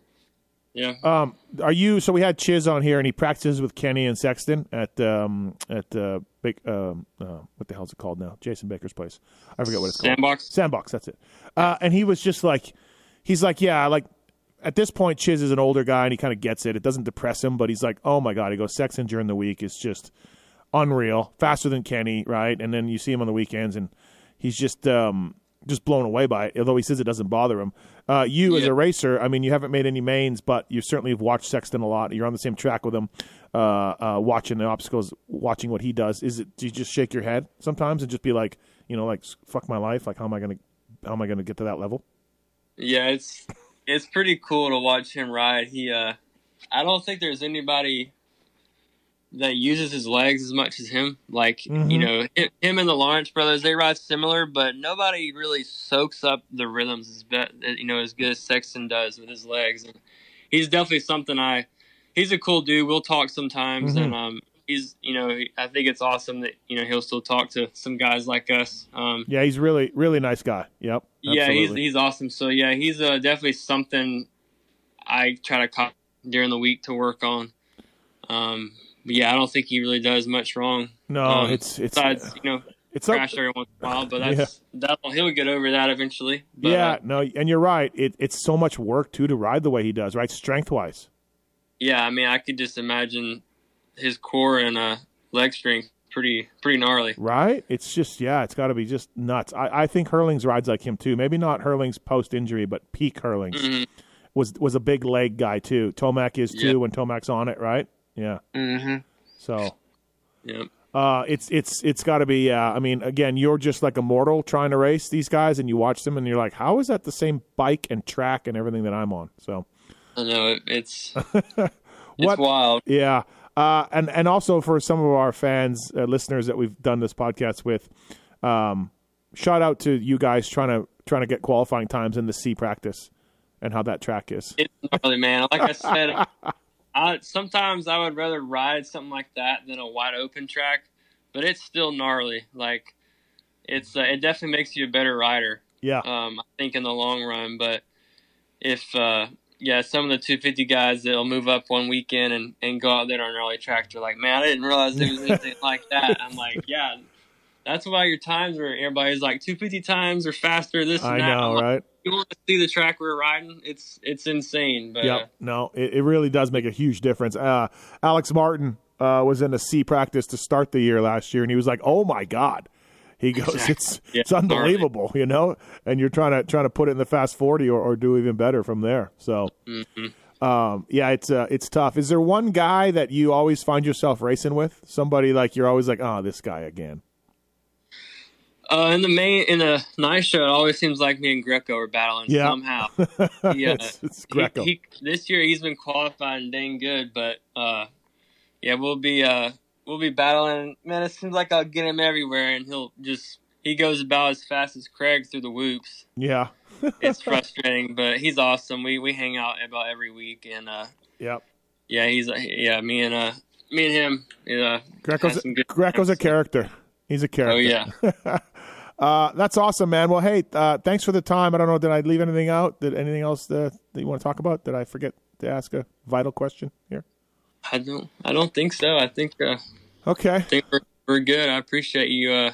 yeah, Um, are you? So we had Chiz on here, and he practices with Kenny and Sexton at um, at uh, big um, uh, what the hell's it called now? Jason Baker's place. I forget what it's called. sandbox. Sandbox. That's it. Uh, and he was just like, he's like, yeah, like at this point, Chiz is an older guy and he kind of gets it. It doesn't depress him, but he's like, oh my god, he goes Sexton during the week is just unreal, faster than Kenny, right? And then you see him on the weekends, and he's just um, just blown away by it. Although he says it doesn't bother him. Uh, you as a racer, I mean, you haven't made any mains, but you certainly have watched Sexton a lot. You're on the same track with him, uh, uh, watching the obstacles, watching what he does. Is it? Do you just shake your head sometimes and just be like, you know, like fuck my life? Like how am I gonna how am I gonna get to that level? Yeah, it's it's pretty cool to watch him ride. He uh I don't think there's anybody that uses his legs as much as him. Like, Mhm. you know, him, him and the Lawrence brothers, they ride similar, but nobody really soaks up the rhythms as be- you know as good as Sexton does with his legs. And he's definitely something I he's a cool dude. We'll talk sometimes Mhm. and um he's you know, I think it's awesome that you know he'll still talk to some guys like us. Um Yeah, he's really really nice guy. Yep. Yeah, he's he's awesome. So yeah, he's uh, definitely something I try to cop during the week to work on. Um, but yeah, I don't think he really does much wrong. no, um, it's it's Besides, you know, it's up, crash every once in a while, but that's that he'll get over that eventually. But, yeah, uh, no, and you're right. It, it's so much work too to ride the way he does, right? Strength wise. yeah. I mean, I could just imagine his core and uh, leg strength pretty pretty gnarly. Right? It's just yeah, it's got to be just nuts. I, I think Herlings rides like him too. Maybe not Herlings post injury, but peak Herlings Mhm. was was a big leg guy too. Tomac is too Yeah. when Tomac's on it, right? Yeah. Mm-hmm. So Yeah. uh, it's it's it's got to be. Yeah, I mean, again, you're just like a mortal trying to race these guys, and you watch them, and you're like, how is that the same bike and track and everything that I'm on? So I know it, it's What- it's wild. Yeah, uh, and and also for some of our fans, uh, listeners that we've done this podcast with, um, shout out to you guys trying to trying to get qualifying times in the C practice and how that track is. It's gnarly, man. Like I said, I sometimes I would rather ride something like that than a wide open track, but it's still gnarly. Like it's uh, it definitely makes you a better rider. Yeah, Um, I think in the long run, but if uh, yeah, some of the 250 guys that'll move up one weekend and, and go out there on an early track. They're like, man, I didn't realize there was anything like that. I'm like, yeah, that's why your times were everybody's like 250 times or faster. This and I that. know, like, right? you want to see the track we're riding? It's it's insane. But uh, Yep. No, it, it really does make a huge difference. Uh, Alex Martin uh, was in a C practice to start the year last year, and he was like, "Oh my god." He goes, Exactly. "It's Yeah, it's unbelievable," you know. And you're trying to trying to put it in the fast forty or, or do even better from there. So, mhm. um, yeah, it's uh, it's tough. Is there one guy that you always find yourself racing with? Somebody like you're always like, "Oh, this guy again." Uh, in the main in the night show, it always seems like me and Greco are battling Yeah. somehow. Yeah, it's, it's He- Greco. He, this year he's been qualifying dang good, but uh, yeah, we'll be uh, we'll be battling. Man, it seems like I'll get him everywhere, and he'll just he goes about as fast as Craig through the whoops. yeah. It's frustrating, but he's awesome. We we hang out about every week, and uh, Yep. yeah, he's uh, yeah me and uh me and him. Uh, Greco's had some good Greco's a character. He's a character. Oh yeah. Uh, that's awesome, man. Well, hey, uh, thanks for the time. I don't know, did I leave anything out? Did anything else uh, that you want to talk about? Did I forget to ask a vital question here? I don't I don't think so. I think uh, Okay. I think we're, we're good. I appreciate you uh,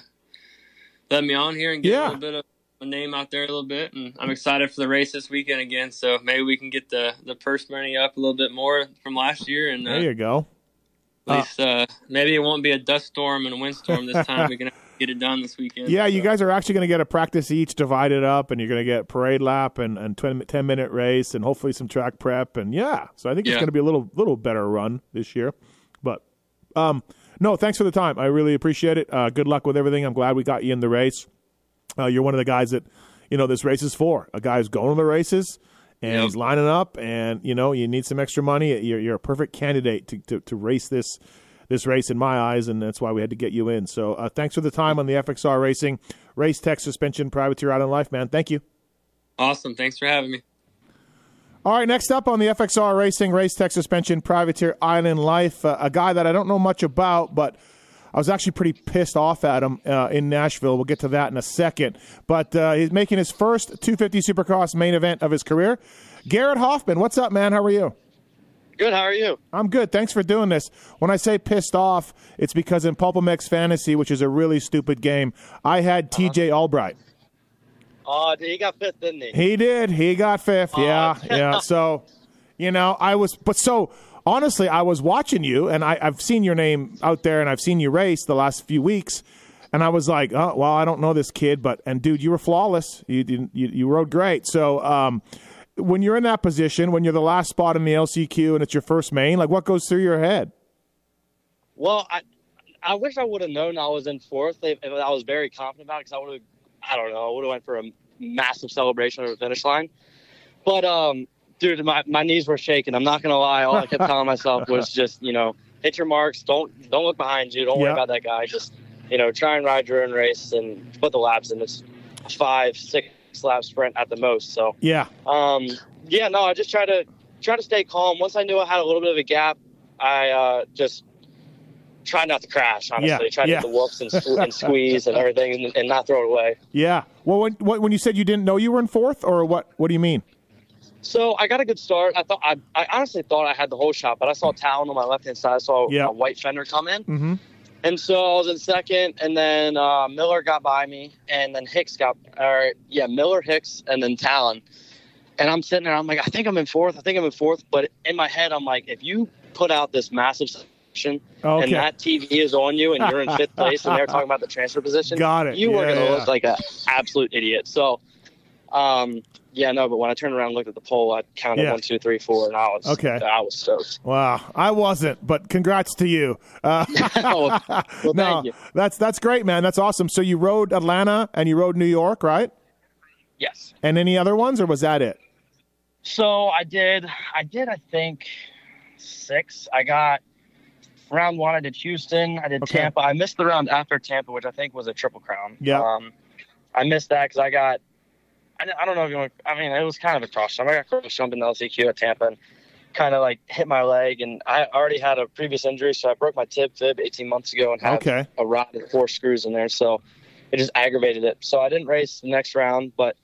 letting me on here and get Yeah. a little bit of a name out there a little bit. And I'm excited for the race this weekend again. So maybe we can get the, the purse money up a little bit more from last year. And uh, There you go. at least uh, maybe it won't be a dust storm and a windstorm this time. we can get it done this weekend. Yeah, you guys are actually going to get a practice each divided up, and you're going to get parade lap and, and 10, 10 minute race and hopefully some track prep. And yeah, so I think it's going to be a little little better run this year. But um, no, thanks for the time. I really appreciate it. Uh, good luck with everything. I'm glad we got you in the race. Uh, you're one of the guys that, you know, this race is for. A guy who's going to the races and Yep. he's lining up, and, you know, you need some extra money. You're, you're a perfect candidate to, to, to race this this race in my eyes, and that's why we had to get you in. So uh, thanks for the time on the FXR Racing Race Tech Suspension Privateer Out in Life, man. Thank you. Awesome. Thanks for having me. All right, next up on the FXR Racing Race Tech Suspension Privateer Island Life, uh, a guy that I don't know much about, but I was actually pretty pissed off at him uh, in Nashville. We'll get to that in a second. But uh, he's making his first 250 Supercross main event of his career. Garrett Hoffman, what's up, man? How are you? Good. How are you? I'm good. Thanks for doing this. When I say pissed off, it's because in PulpMX Fantasy, which is a really stupid game, I had TJ Albright. Oh, he got fifth, didn't he? He did. He got fifth. Yeah, yeah. So, you know, I was, but so honestly, I was watching you, and I, I've seen your name out there, and I've seen you race the last few weeks, and I was like, oh, well, I don't know this kid, but and dude, you were flawless. You didn't. You, you rode great. So, um, when you're in that position, when you're the last spot in the LCQ, and it's your first main, like what goes through your head? Well, I I wish I would have known I was in fourth. If, if I was very confident about it, because I would have, I don't know, I would have went for a massive celebration over the finish line. But um, dude, my, my knees were shaking. I'm not gonna lie. All I kept telling myself was just, you know, hit your marks. Don't don't look behind you. Don't worry about that guy. Just, you know, try and ride your own race and put the laps in. It's five, six lap sprint at the most. So Yeah, Um, yeah, no, I just try to try to stay calm. Once I knew I had a little bit of a gap, I uh, just tried not to crash. Honestly, Yeah, try to yeah. hit the whoops and, and squeeze and everything, and, and not throw it away. yeah. Well, when when you said you didn't know you were in fourth, or what? What do you mean? So I got a good start. I thought I, I honestly thought I had the whole shot, but I saw Talon on my left hand side. I saw Yeah. a white fender come in, Mm-hmm. And so I was in second, and then uh, Miller got by me, and then Hicks got, or yeah, Miller, Hicks, and then Talon. And I'm sitting there, I'm like, I think I'm in fourth. I think I'm in fourth. But in my head, I'm like, if you put out this massive section Okay. and that TV is on you and you're in fifth place and they're talking about the transfer position, Got it. you are Yeah, going to yeah. look like an absolute idiot. So, um, yeah, no, but when I turned around and looked at the poll, I counted Yeah. one, two, three, four, and I was, Okay. I was stoked. Wow, I wasn't, but congrats to you. Uh, well, well, no, you. that's that's great, man. That's awesome. So you rode Atlanta and you rode New York, right? Yes. And any other ones, or was that it? So I did, I did, I think six. I got round one. I did Houston. I did Okay. Tampa. I missed the round after Tampa, which I think was a triple crown. Yeah. Um, I missed that because I got. I, don't know if you want. I mean, it was kind of a cross jump. I got cross jump in the LCQ at Tampa and kind of like hit my leg, and I already had a previous injury, so I broke my tib fib 18 months ago and had Okay. a rod and four screws in there, so it just aggravated it. So I didn't race the next round, but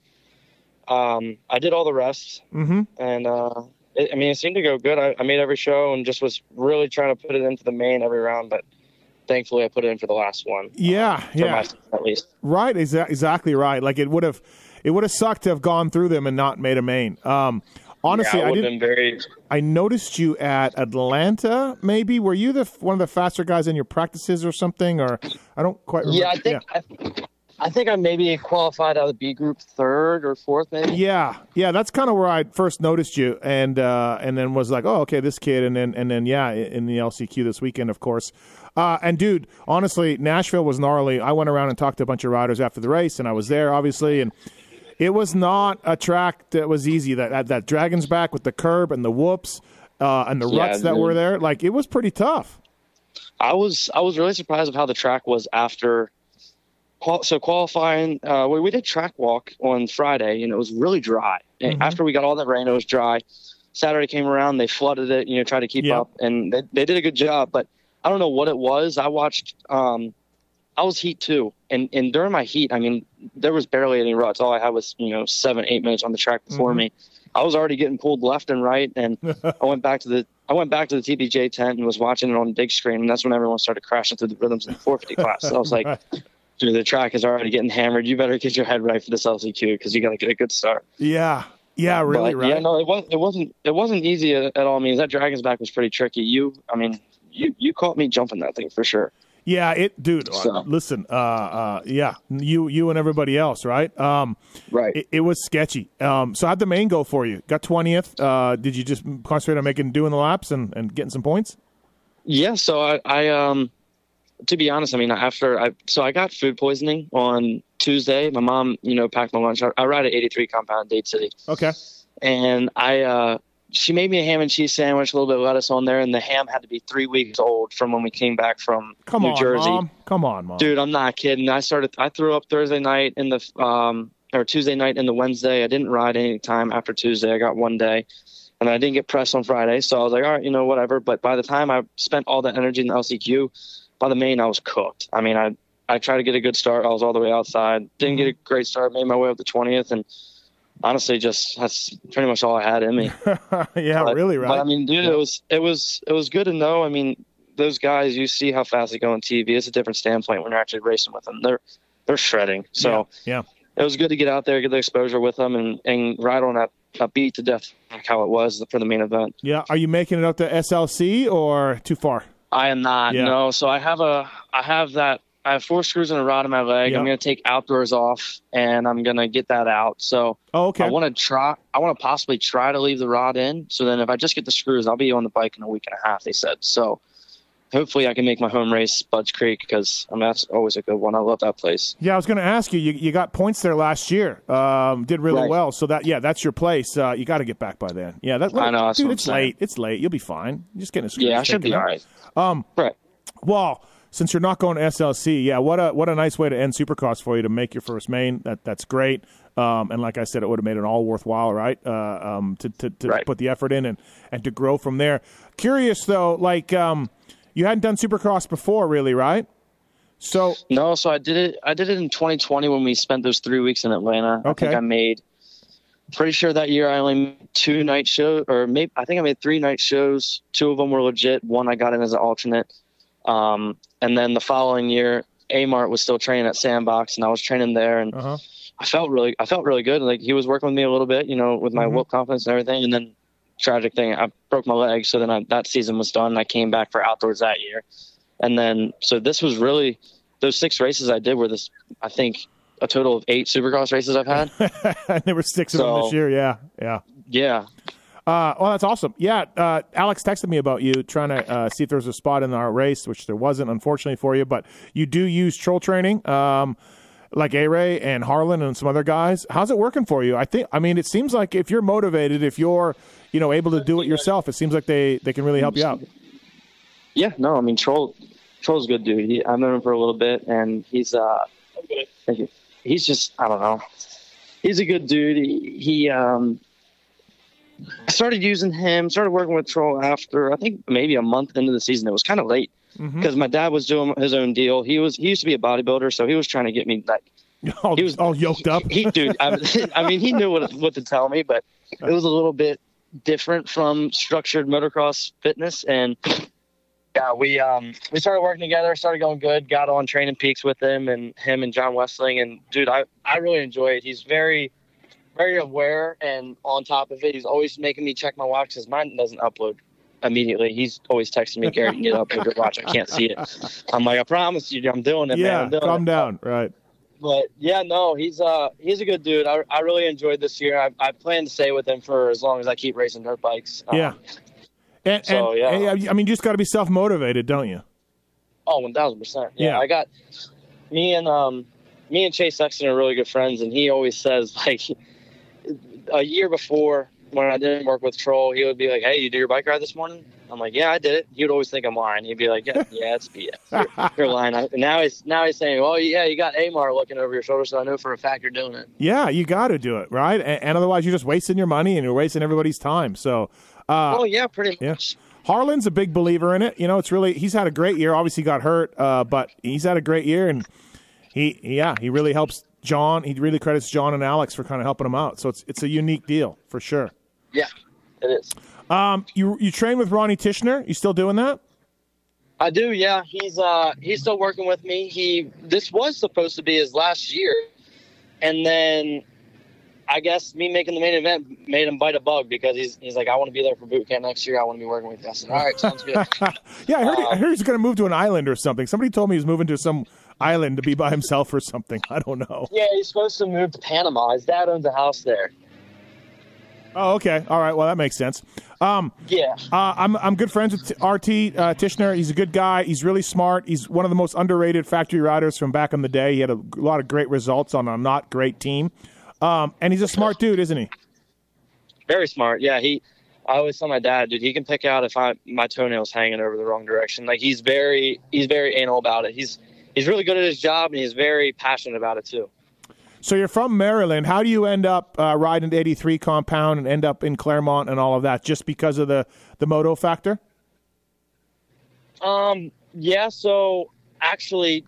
um, I did all the rests, Mm-hmm. and uh, it, I mean, it seemed to go good. I, I made every show and just was really trying to put it into the main every round, but thankfully I put it in for the last one. Yeah, for yeah. my at least. Right, exa- exactly right. Like it would have, it would have sucked to have gone through them and not made a main. Um, honestly, yeah, I I did. have been very. I noticed you at Atlanta. Maybe were you the one of the faster guys in your practices or something? Or I don't quite remember. Yeah, I think I, I think I maybe qualified out of the B group third or fourth, maybe. Yeah, yeah, that's kind of where I first noticed you, and uh, and then was like, oh, okay, this kid, and then and then yeah, in the LCQ this weekend, of course. Uh, and dude, honestly, Nashville was gnarly. I went around and talked to a bunch of riders after the race, and I was there, obviously, and it was not a track that was easy. That that, that Dragon's Back with the curb and the whoops uh, and the Yeah, ruts that dude. were there, like it was pretty tough. I was I was really surprised of how the track was after. qual- So qualifying, uh, we, we did track walk on Friday, and it was really dry. Mhm. After we got all that rain, it was dry. Saturday came around, they flooded it, you know, tried to keep Yeah. up, and they, they did a good job. But I don't know what it was. I watched. Um, I was heat two, and and during my heat, I mean, there was barely any ruts. All I had was you know seven, eight minutes on the track before Mhm. me. I was already getting pulled left and right, and I went back to the I went back to the TPJ tent and was watching it on the big screen, and that's when everyone started crashing through the rhythms in the 450 class. So I was like, Right. dude, the track is already getting hammered. You better get your head right for this LCQ because you got to get a good start. yeah, yeah, really, but, right? Yeah, no, it wasn't. It wasn't. It wasn't easy at, at all. mean, that Dragon's back was pretty tricky. You, I mean, you you caught me jumping that thing for sure. Yeah, it, dude. So- uh, listen, uh, uh, yeah, you, you, and everybody else, right? Um, Right. it, it was sketchy. Um, so how'd the main go for you? Got twentieth. Uh, did you just concentrate on making doing the laps and, and getting some points? Yeah, so I, I um to be honest, I mean after I so I got food poisoning on Tuesday. My mom, you know, packed my lunch. I, I ride at 83 compound Dade City. Okay. And I uh she made me a ham and cheese sandwich, a little bit of lettuce on there, and the ham had to be three weeks old from when we came back from Come New on, Jersey. mom. Come on, mom. Dude, I'm not kidding. I started I threw up Thursday night in the um or Tuesday night and the Wednesday. I didn't ride any time after Tuesday. I got one day. And I didn't get pressed on Friday. So I was like, all right, you know, whatever. But by the time I spent all that energy in the LCQ, by the main I was cooked. I mean I I tried to get a good start. I was all the way outside. Didn't get a great start, made my way up the twentieth and honestly just that's pretty much all I had in me. yeah, But- really, But I mean, dude, it was it was it was good to know. I mean, those guys, you see how fast they go on TV. It's a different standpoint when you're actually racing with them. They're they're shredding. So yeah, it was good to get out there, get the exposure with them, and and ride on that, that beat to death like how it was for the main event. yeah. Are you making it up to SLC or too far? I am not. Yeah. No. So I have a I have that. I have four screws and a rod in my leg. Yeah. I'm going to take outdoors off, and I'm going to get that out. So Oh, okay. I want to try. I want to possibly try to leave the rod in. So then, if I just get the screws, I'll be on the bike in a week and a half. They said so. Hopefully, I can make my home race Budds Creek because I mean that's always a good one. I love that place. Yeah, I was going to ask you, you. You got points there last year. Um, did really Right. well. So that yeah, that's your place. Uh, you got to get back by then. Yeah, that. I know, that's dude. it's late. It's late. You'll be fine. You're just getting a screw. Yeah, I should be all right. Um, Right. well, since you're not going to SLC, yeah, what a what a nice way to end Supercross for you to make your first main. That that's great. Um, and like I said, it would have made it all worthwhile, right? Uh, um, to to, to Right. put the effort in and and to grow from there. Curious though, like um, you hadn't done Supercross before, really, right? So No, so I did it. I did it in 2020 when we spent those three weeks in Atlanta. I Okay. think I made. Pretty sure that year I only made two night shows, or maybe I think I made three night shows. Two of them were legit. One I got in as an alternate. Um, and then the following year, Amart was still training at Sandbox, and I was training there, and uh huh. I felt really, I felt really good. Like he was working with me a little bit, you know, with my Mhm. whoop confidence and everything. And then tragic thing, I broke my leg. So then I, that season was done. And I came back for outdoors that year. And then, so this was really, those six races I did were this, I think a total of eight supercross races I've had. and there were six of them this year. Yeah, yeah. yeah. Uh, well, that's awesome. Yeah, uh, Alex texted me about you trying to uh, see if there was a spot in our race, which there wasn't, unfortunately for you. But you do use troll training, um, like A Ray and Harlan and some other guys. How's it working for you? I think. I mean, it seems like if you're motivated, if you're, you know, able to do it yourself, it seems like they they can really help you out. Yeah. No, I mean, Troll, Troll's good dude. He, I've known him for a little bit and he's, uh. He's just, I don't know. He's a good dude. He, he um, I started using him, started working with Troll after I think maybe a month into the season. It was kind of late because my dad was doing his own deal. He was he used to be a bodybuilder, so he was trying to get me like all, he was all yoked up. He, he dude, I, I mean, he knew what what to tell me, but it was a little bit different from structured motocross fitness, and yeah, we um we started working together, started going good, got on training peaks with him and him and John Westling, and dude, I I really enjoy it. He's very very aware and on top of it. He's always making me check my watch because mine doesn't upload immediately. He's always texting me, Garrett, get up, your watch. I can't see it. I'm like, I promise you, I'm doing it, man. yeah, I'm doing calm it. down. Right. But yeah, no, he's uh he's a good dude. I, I really enjoyed this year. I, I plan to stay with him for as long as I keep racing dirt bikes. Um, Yeah. And, So, and- yeah. and, I mean, you just got to be self motivated, don't you? Oh, one thousand percent. Yeah. Yeah, I got me and um me and Chase Sexton are really good friends, and he always says like a year before when I didn't work with Troll, he would be like, "Hey, you do your bike ride this morning?" I'm like, "Yeah, I did it." He would always think I'm lying. He'd be like, "Yeah, yeah, it's BS. You're, you're lying." I, now he's now he's saying, "Well, yeah, you got Amar looking over your shoulder, so I know for a fact you're doing it." Yeah, you got to do it, right? And, and otherwise, you're just wasting your money and you're wasting everybody's time. So, uh, oh yeah, pretty yeah. much. Harlan's a big believer in it. You know, it's really he's had a great year. Obviously, got hurt, uh, but he's had a great year, and he yeah he really helps John. He really credits John and Alex for kind of helping him out. So it's it's a unique deal for sure. Yeah, it is. Um, you you train with Ronnie Tichenor? You still doing that? I do, yeah. He's uh he's still working with me. He this was supposed to be his last year, and then I guess me making the main event made him bite a bug because he's he's like, I want to be there for boot camp next year. I want to be working with you. I said, all right, sounds good. yeah, I heard, Uh, I heard he's going to move to an island or something. Somebody told me he's moving to some island to be by himself or something. I don't know. yeah, he's supposed to move to Panama. His dad owns a house there. Oh, okay. All right. Well, that makes sense. Um, Yeah, uh, I'm I'm good friends with T- RT uh, Tichenor. He's a good guy. He's really smart. He's one of the most underrated factory riders from back in the day. He had a lot of great results on a not great team. Um, and he's a smart dude, isn't he? very smart. Yeah, he. I always tell my dad, dude, he can pick out if I my toenails hanging over the wrong direction. Like he's very he's very anal about it. He's he's really good at his job and he's very passionate about it too. So you're from Maryland. How do you end up uh, riding the 83 compound and end up in Clermont and all of that? Just because of the the moto factor? Um, yeah, so actually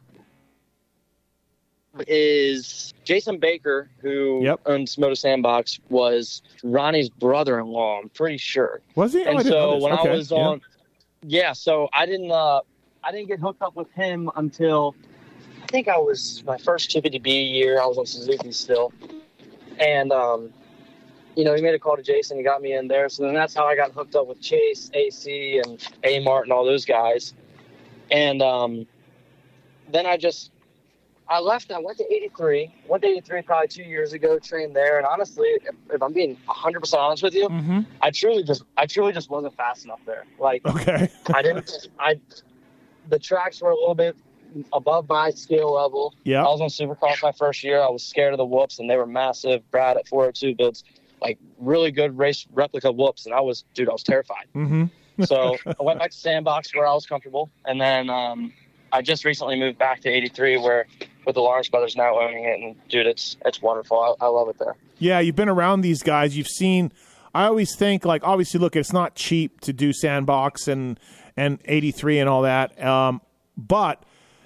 is Jason Baker, who Yep. owns Moto Sandbox, was Ronnie's brother-in-law. I'm pretty sure. Was he? Oh, and didn't so this. when Okay, I was yeah. on, yeah. so I didn't, uh, I didn't get hooked up with him until I think I was my first 250B year. I was on Suzuki still, and um, you know, he made a call to Jason. He got me in there. So then that's how I got hooked up with Chase, AC, and A Mart and all those guys. And um, then I just I left. I went to 83. Went to 83 probably two years ago. Trained there, and honestly, if, if I'm being 100 percent honest with you, Mhm. I truly just I truly just wasn't fast enough there. Like Okay. I didn't. I the tracks were a little bit above my skill level. Yeah. I was on Supercross my first year. I was scared of the whoops, and they were massive. Brad at 402 builds like really good race replica whoops, and I was dude, I was terrified. hmm So I went back to Sandbox where I was comfortable, and then um, I just recently moved back to 83 where with the Lawrence brothers now owning it, and dude, it's it's wonderful. I, I love it there. Yeah, you've been around these guys. You've seen. I always think like obviously, look, it's not cheap to do sandbox and and eighty three and all that, um, but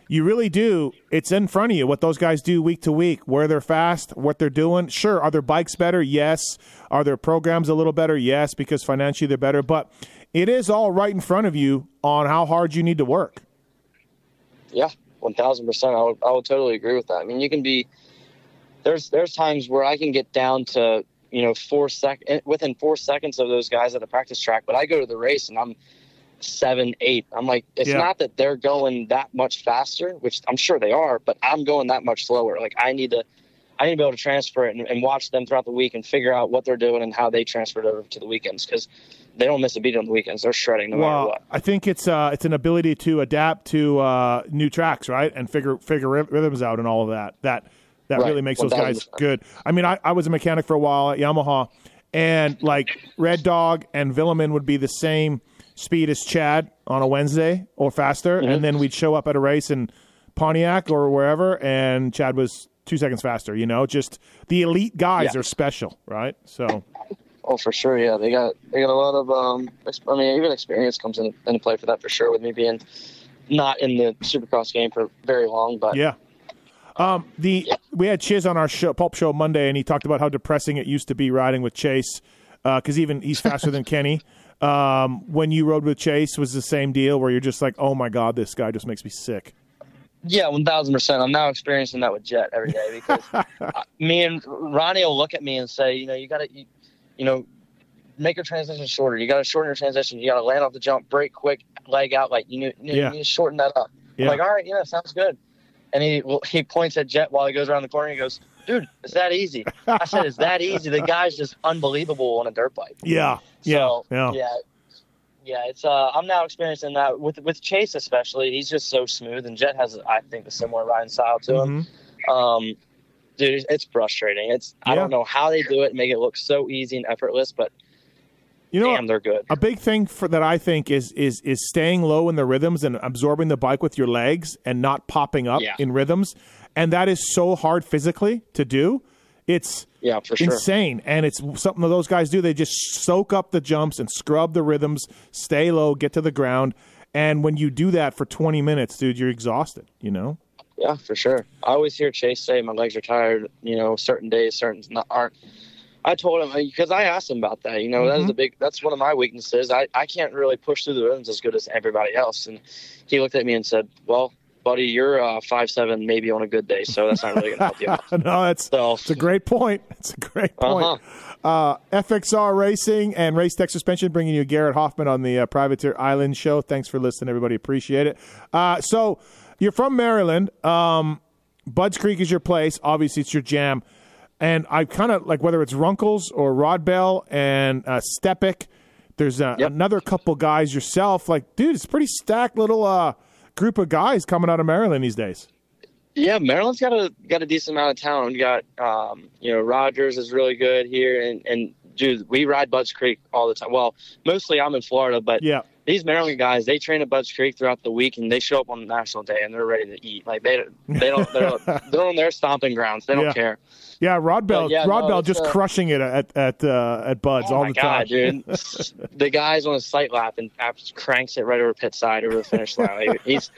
you really do. It's in front of you what those guys do week to week, where they're fast, what they're doing. Sure, are their bikes better? Yes. Are their programs a little better? Yes, because financially they're better. But it is all right in front of you on how hard you need to work. Yeah, one thousand percent. I would I would totally agree with that. I mean, you can be there's there's times where I can get down to you know four sec within four seconds of those guys at the practice track, but I go to the race and I'm seven eight. I'm like, it's Yeah. not that they're going that much faster, which I'm sure they are, but I'm going that much slower. Like I need to. I need to be able to transfer it and, and watch them throughout the week and figure out what they're doing and how they transfer it over to the weekends because they don't miss a beat on the weekends. They're shredding no matter what. I think it's uh, it's an ability to adapt to uh, new tracks, right, and figure figure rhythms out and all of that. That that Right, really makes those guys 1000%. good. I mean, I, I was a mechanic for a while at Yamaha, and like Red Dog and Vuillemin would be the same speed as Chad on a Wednesday or faster, Mm-hmm. and then we'd show up at a race in Pontiac or wherever, and Chad was two seconds faster. You know, just the elite guys Yeah. are special, right? So. Oh, for sure. Yeah, they got they got a lot of. Um, I mean, even experience comes in, into play for that for sure. With me being not in the Supercross game for very long, but Yeah. Um, the we had Chiz on our show, Pulp Show Monday, and he talked about how depressing it used to be riding with Chase, because even he's faster than Kenny. Um, when you rode with Chase, was the same deal where you're just like, oh my god, this guy just makes me sick. Yeah, one thousand percent. I'm now experiencing that with Jett every day because me and Ronnie will look at me and say, you know, you got to, you, you know, make your transition shorter. You got to shorten your transition. You got to land off the jump, break quick, leg out. Like you need, you Yeah. need to shorten that up. Yeah. I'm like, all right, yeah, sounds good. And he well, he points at Jett while he goes around the corner. He goes, dude, it's that easy. I said, it's that easy. The guy's just unbelievable on a dirt bike. Yeah, yeah, So, yeah. yeah, yeah. It's uh, I'm now experiencing that with with Chase especially. He's just so smooth, and Jett has, I think, a similar riding style to him. Mhm. Um, dude, it's frustrating. It's I don't know how they do it and make it look so easy and effortless, but You know, damn, they're good. a big thing for that I think is is is staying low in the rhythms and absorbing the bike with your legs and not popping up Yeah. in rhythms, and that is so hard physically to do. It's Yeah, for sure. insane, and it's something that those guys do. They just soak up the jumps and scrub the rhythms, stay low, get to the ground, and when you do that for 20 minutes, dude, you're exhausted. You know. Yeah, for sure. I always hear Chase say my legs are tired. You know, certain days, certain not, aren't. I told him uh, because I asked him about that. You know, that is a big. That's one of my weaknesses. I I can't really push through the rhythms as good as everybody else. And he looked at me and said, "Well, buddy, you're uh, five seven, maybe on a good day, so that's not really gonna help you." out." no, that's So it's a great point. It's a great point. Uh-huh. Uh, FXR Racing and Race Tech Suspension bringing you Garrett Hoffman on the uh, Privateer Island Show. Thanks for listening, everybody. Appreciate it. Uh, so you're from Maryland. Um, Budds Creek is your place. Obviously, it's your jam. And I kind of like whether it's Runkles or Rod Bell and uh, Stepik. There's uh, Yep. another couple guys yourself. Like, dude, it's pretty stacked little uh, group of guys coming out of Maryland these days. Yeah, Maryland's got a got a decent amount of talent. We got um, you know Rogers is really good here, and and dude, we ride Budds Creek all the time. Well, mostly I'm in Florida, but Yeah. These Maryland guys they train at Budds Creek throughout the week, and they show up on National Day and they're ready to eat. Like they they don't they're, they're on their stomping grounds. They don't Yeah. care. Yeah, Rod Bell. yeah, Rod no, Bell just uh, crushing it at at uh, at Budds Oh all the god, time. dude! the guy's on a sight lap and cranks it right over pit side over the finish line. Like, he's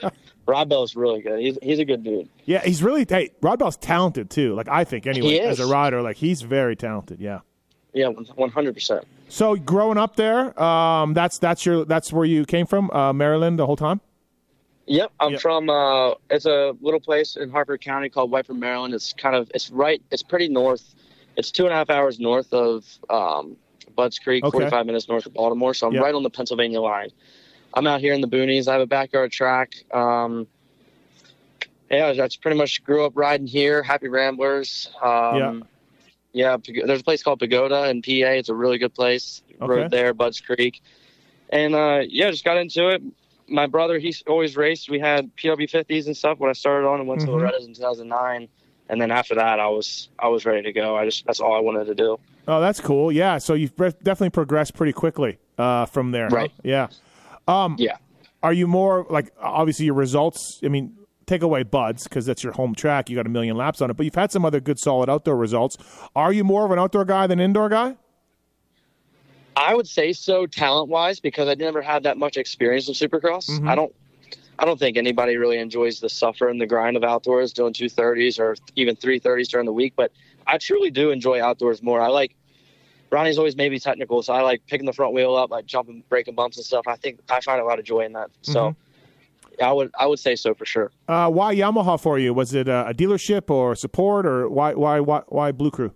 Rod Bell's really good. He's he's a good dude. Yeah, he's really. Hey, Rod Bell's talented too. Like I think anyway, as a rider, like he's very talented. Yeah. Yeah, one hundred percent. So growing up there, um, that's that's your that's where you came from, uh, Maryland, the whole time. Yep, I'm Yep. from. Uh, it's a little place in Harford County called Whiteford, Maryland. It's kind of it's right. It's pretty north. It's two and a half hours north of um, Budds Creek, Okay. 45 minutes north of Baltimore. So I'm Yep. right on the Pennsylvania line. I'm out here in the boonies. I have a backyard track. Um, yeah, that's pretty much grew up riding here. Happy Ramblers. Um, yeah. Pag- there's a place called Pagoda in PA. It's a really good place. Okay. Rode there, Budds Creek, and uh, yeah, just got into it my brother, he's always raced. We had PW50s and stuff when I started on and went Mhm. to Loretta's in 2009. And then after that, I was I was ready to go. I just that's all I wanted to do. Oh, that's cool. Yeah, so you've definitely progressed pretty quickly uh, from there. huh? Right. Yeah. Um, Yeah. Are you more like obviously your results? I mean, take away Budds because that's your home track. You got a million laps on it, but you've had some other good, solid outdoor results. Are you more of an outdoor guy than indoor guy? I would say so talent wise because I never had that much experience with Supercross. Mhm. I don't I don't think anybody really enjoys the suffer and the grind of outdoors doing two thirties or even three thirties during the week. But I truly do enjoy outdoors more. I like Ronnie's always maybe technical, so I like picking the front wheel up, like jumping, breaking bumps and stuff. I think I find a lot of joy in that. So I would I would say so for sure. Uh, why Yamaha for you? Was it a, a dealership or support, or why why why, why Blue Crew?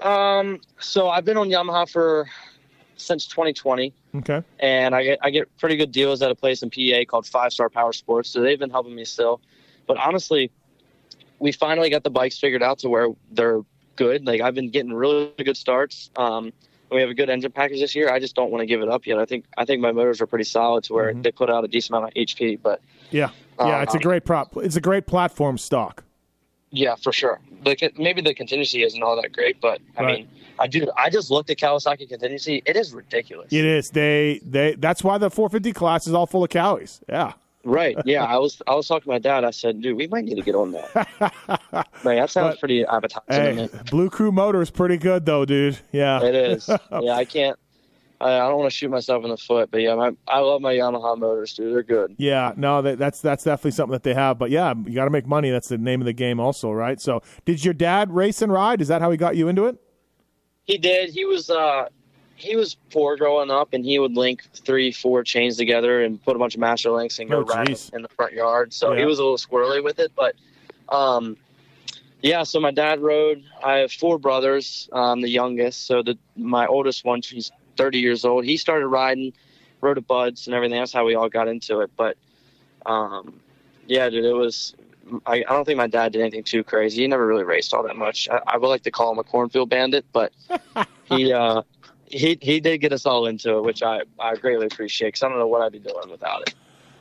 Um, so I've been on Yamaha for since 2020, Okay. and I get I get pretty good deals at a place in PA called Five Star Power Sports. So they've been helping me still. But honestly, we finally got the bikes figured out to where they're good. Like I've been getting really good starts. Um, we have a good engine package this year. I just don't want to give it up yet. I think I think my motors are pretty solid to where Mhm. they put out a decent amount of HP. But Yeah. Yeah, it's a um, great prop. It's a great platform stock. Yeah, for sure. Like maybe the contingency isn't all that great, but I Right. mean, I do. I just looked at Kawasaki contingency. It is ridiculous. It is. They they. That's why the 450 class is all full of cowies. Yeah. Right. Yeah. I was. I was talking to my dad. I said, "Dude, we might need to get on that." Man, that sounds But- pretty appetizing. Hey. Blue Crew Motor is pretty good though, dude. Yeah. It is. Yeah. I can't. I, I don't want to shoot myself in the foot, but yeah, my, I love my Yamaha motors, dude. They're good. Yeah, no, that, that's that's definitely something that they have. But yeah, you got to make money. That's the name of the game, also, right? So, did your dad race and ride? Is that how he got you into it? He did. He was uh, he was poor growing up, and he would link three, four chains together and put a bunch of master links and go Oh, in the front yard. So Yeah. he was a little squirrely with it, but um, yeah. So my dad rode. I have four brothers. I'm the youngest. So the my oldest one, she's 30 years old. He started riding, rode at Budds and everything. That's how we all got into it. But um, yeah, dude, it was. I, I don't think my dad did anything too crazy. He never really raced all that much. I, I would like to call him a cornfield bandit, but he uh, he he did get us all into it, which I, I greatly appreciate because I don't know what I'd be doing without it.